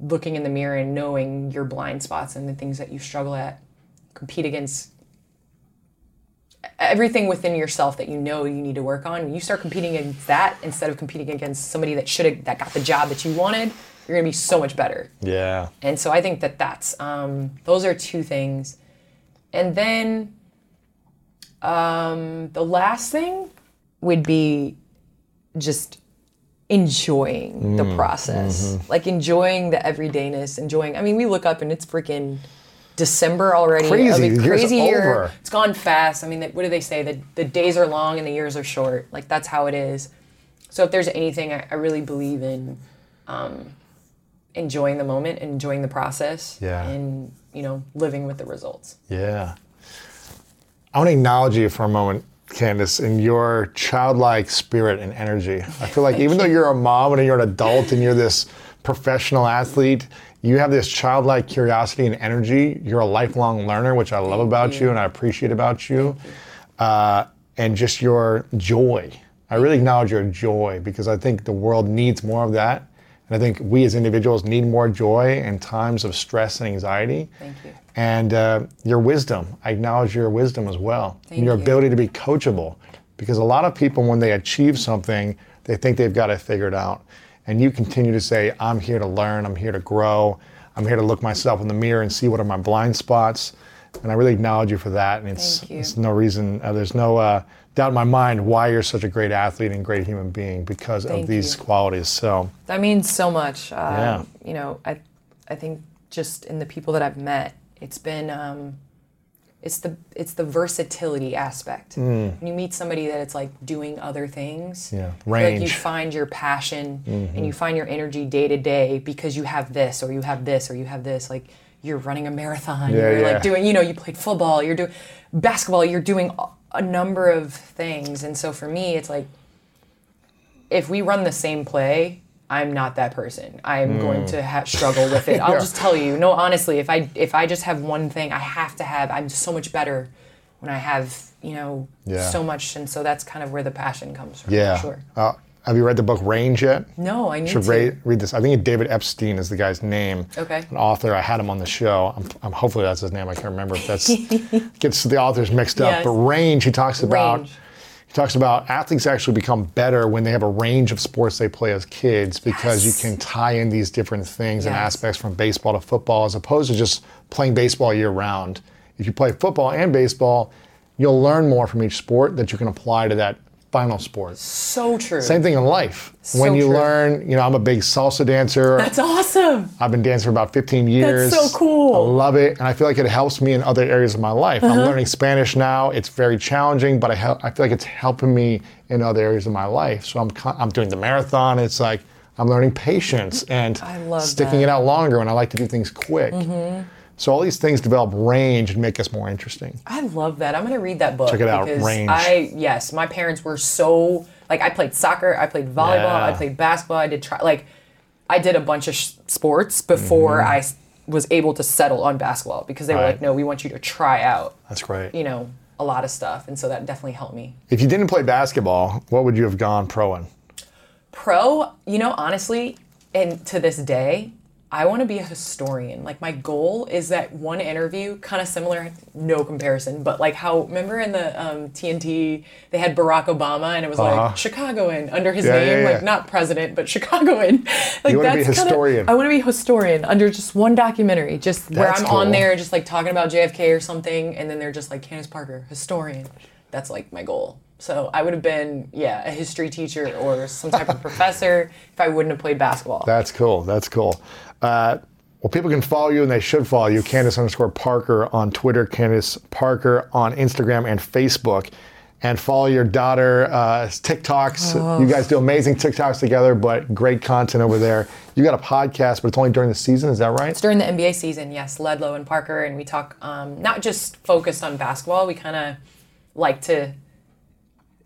looking in the mirror and knowing your blind spots and the things that you struggle at compete against everything within yourself that you know you need to work on when you start competing against that instead of competing against somebody that should have that got the job that you wanted you're going to be so much better. Yeah. and so i think that that's um, those are two things. And then um, the last thing would be just enjoying the process. like enjoying the everydayness enjoying i mean we look up and it's freaking december already Crazy. of a The year's crazy year over. it's gone fast i mean what do they say the, the days are long and the years are short like that's how it is so if there's anything i, I really believe in um, enjoying the moment enjoying the process Yeah. and you know living with the results Yeah. I want to acknowledge you for a moment, Candace, in your childlike spirit and energy. I feel like *laughs* even though you're a mom and you're an adult and you're this professional athlete, you have this childlike curiosity and energy. You're a lifelong learner, which I love about you. and I appreciate about you. Uh, and just your joy. I really acknowledge your joy because I think the world needs more of that. And I think we as individuals need more joy in times of stress and anxiety. Thank you. And uh, your wisdom. I acknowledge your wisdom as well. Thank and your you. ability to be coachable. Because a lot of people, when they achieve something, they think they've got it figured out. And you continue to say, I'm here to learn, I'm here to grow, I'm here to look myself in the mirror and see what are my blind spots. And I really acknowledge you for that. And it's, it's no reason, uh, there's no uh, doubt in my mind why you're such a great athlete and great human being because Thank of these you. qualities. So, That means so much. Um, Yeah. You know, I, I think just in the people that I've met, it's been, um, it's the it's the versatility aspect. Hmm. When you meet somebody that it's like doing other things, Yeah, feel like you find your passion and you mm-hmm. find your energy day to day because you have this or you have this or you have this. Like you're running a marathon, Yeah, you're yeah. like doing, you know, you played football, you're doing basketball, you're doing a number of things. And so for me, it's like if we run the same play, I'm not that person. I'm going to ha- struggle with it. *laughs* I'll Hmm. Yeah. just tell you. No, honestly, if I if I just have one thing, I have to have. I'm so much better when I have you know Yeah. so much, and so that's kind of where the passion comes from. Yeah. sure. Uh, have you read the book Range yet? No, I need should to. read, read this. I think David Epstein is the guy's name. Okay. An author. I had him on the show. I'm, I'm hopefully that's his name. I can't remember if that's *laughs* gets the authors mixed up. Yes. But range, he talks about. Range. Talks about athletes actually become better when they have a range of sports they play as kids because Yes. you can tie in these different things and aspects from baseball to football as opposed to just playing baseball year round. If you play football and baseball, you'll learn more from each sport that you can apply to that final sport. So true. Same thing in life. when you true. learn, you know, I'm a big salsa dancer. That's awesome. I've been dancing for about 15 years. That's so cool. Uh-huh. I love it, and I feel like it helps me in other areas of my life. I'm learning Spanish now. It's very challenging, but I, hel- I feel like it's helping me in other areas of my life. So I'm con- I'm doing the marathon. It's like I'm learning patience and I love sticking that. Mm-hmm. it out longer, and I like to do things quick. So all these things develop range and make us more interesting. I love that. I'm gonna read that book. Check it out, Range. I yes, my parents were so like I played soccer, I played volleyball, I played basketball, I did try like I did a bunch of sh- sports before I was able to settle on basketball because they were Mm-hmm. Like, no, we want you to try out, That's great. you know, a lot of stuff, and so that definitely helped me. If you didn't play basketball, what would you have gone pro in? Pro, you know, honestly, and to this day, I want to be a historian. Like my goal is that one interview, kind of similar, no comparison, but like how remember in the um, TNT they had Barack Obama and it was Uh-huh. like Chicagoan under his Yeah, name, yeah, yeah. like not president but Chicagoan. *laughs* Like You wanna be a kinda- historian. I want to be a historian under just one documentary, just where I'm cool. on there, just like talking about JFK or something, and then they're just like Candace Parker, historian. That's like my goal. So I would have been, yeah, a history teacher or some type of *laughs* professor if I wouldn't have played basketball. That's cool. That's cool. Uh, well, people can follow you and they should follow you. Candace underscore Parker on Twitter, Candace Parker on Instagram and Facebook. And follow your daughter uh, TikToks. You guys do amazing TikToks together, but great content over there. You got a podcast, but it's only during the season. Is that right? It's during the NBA season, yes, Ledlow and Parker, and we talk um, not just focused on basketball. We kind of like to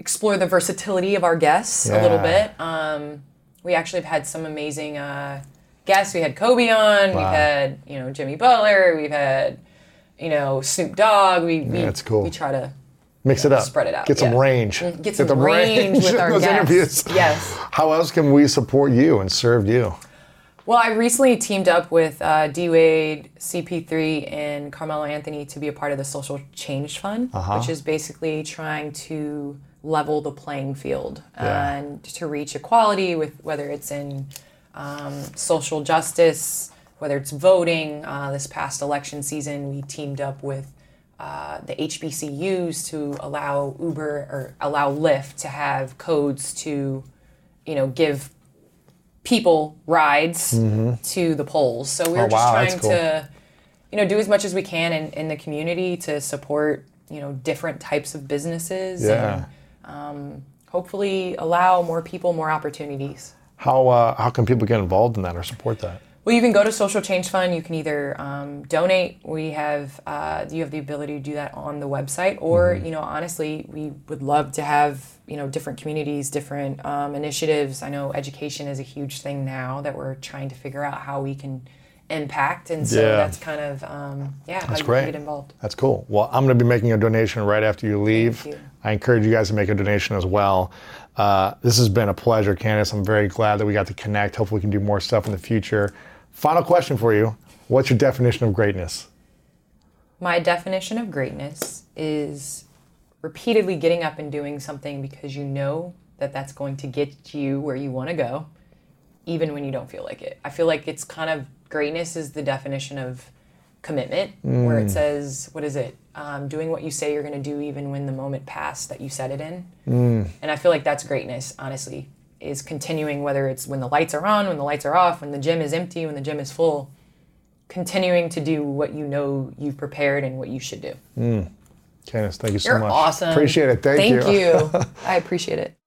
explore the versatility of our guests a little bit. Um, we actually have had some amazing uh, guests. We had Kobe on. We've had you know Jimmy Butler. We've had you know Snoop Dogg. We we, that's cool. we try to Mix it up. Spread it out, Get some yeah. range. get some *laughs* the range with our those guests. interviews. Yes. How else can we support you and serve you? Well, I recently teamed up with uh, D Wade, CP3, and Carmelo Anthony to be a part of the Social Change Fund, Uh-huh. which is basically trying to level the playing field Yeah. and to reach equality with whether it's in um, social justice, whether it's voting. Uh, this past election season, we teamed up with uh, the HBCUs to allow Uber or allow Lyft to have codes to, you know, give people rides to the polls. So we're Mm-hmm. Oh, just wow, trying cool. to, you know, do as much as we can in, in the community to support, you know, different types of businesses Yeah. and um, hopefully allow more people more opportunities. How, uh, how can people get involved in that or support that? Well, you can go to Social Change Fund. You can either um, donate. We have uh, you have the ability to do that on the website, or Mm-hmm. you know, honestly, we would love to have you know different communities, different um, initiatives. I know education is a huge thing now that we're trying to figure out how we can impact, and so Yeah. that's kind of um, yeah how That's you great. can get involved. That's cool. Well, I'm going to be making a donation right after you leave. You. I encourage you guys to make a donation as well. Uh, this has been a pleasure, Candace. I'm very glad that we got to connect. Hopefully, we can do more stuff in the future. Final question for you What's your definition of greatness? My definition of greatness is repeatedly getting up and doing something because you know that that's going to get you where you want to go, even when you don't feel like it. I feel like it's kind of greatness is the definition of commitment, where it mm. says, what is it? Um, doing what you say you're going to do, even when the moment passed that you said it in. Mm. And I feel like that's greatness, honestly, is continuing whether it's when the lights are on, when the lights are off, when the gym is empty, when the gym is full. continuing to do what you know you've prepared and what you should do. Mm. Candace, thank you so You're much. awesome. Appreciate it. Thank, Thank you. *laughs* I appreciate it.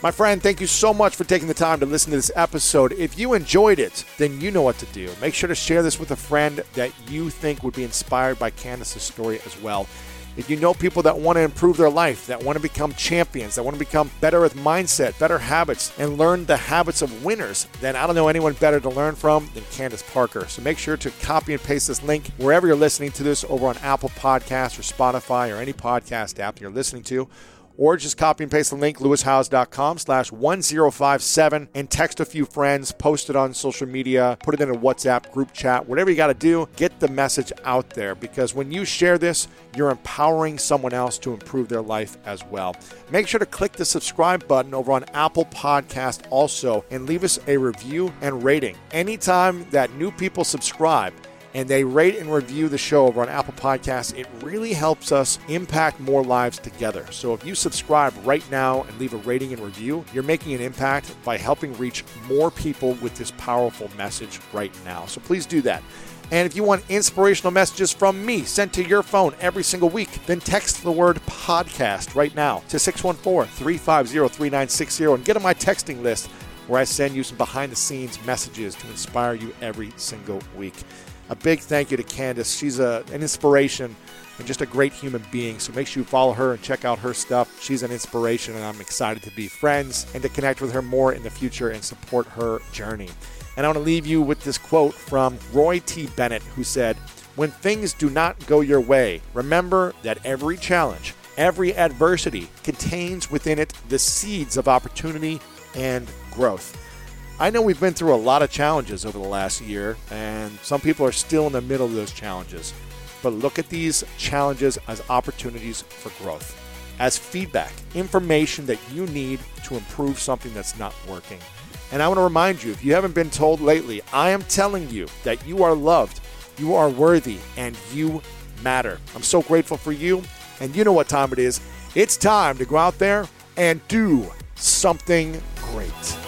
My friend, thank you so much for taking the time to listen to this episode. If you enjoyed it, then you know what to do. Make sure to share this with a friend that you think would be inspired by Candace's story as well. If you know people that want to improve their life, that want to become champions, that want to become better with mindset, better habits, and learn the habits of winners, then I don't know anyone better to learn from than Candace Parker. So make sure to copy and paste this link wherever you're listening to this over on Apple Podcasts or Spotify or any podcast app you're listening to or just copy and paste the link lewishowes.com slash 1057 and text a few friends post it on social media put it in a whatsapp group chat whatever you got to do get the message out there. Because when you share this you're empowering someone else to improve their life as well. Make sure to click the subscribe button over on apple podcast also and leave us a review and rating. Anytime that new people subscribe and they rate and review the show over on Apple Podcasts, it really helps us impact more lives together. So if you subscribe right now and leave a rating and review, you're making an impact by helping reach more people with this powerful message right now. So please do that. And if you want inspirational messages from me sent to your phone every single week, then text the word podcast right now to 614 350 3960 and get on my texting list where I send you some behind the scenes messages to inspire you every single week. A big thank you to Candace. She's a, an inspiration and just a great human being. So make sure you follow her and check out her stuff. She's an inspiration, and I'm excited to be friends and to connect with her more in the future and support her journey. And I want to leave you with this quote from Roy T. Bennett, who said, When things do not go your way, remember that every challenge, every adversity contains within it the seeds of opportunity and growth. I know we've been through a lot of challenges over the last year, and some people are still in the middle of those challenges. But look at these challenges as opportunities for growth, as feedback, information that you need to improve something that's not working. And I want to remind you if you haven't been told lately, I am telling you that you are loved, you are worthy, and you matter. I'm so grateful for you, and you know what time it is. It's time to go out there and do something great.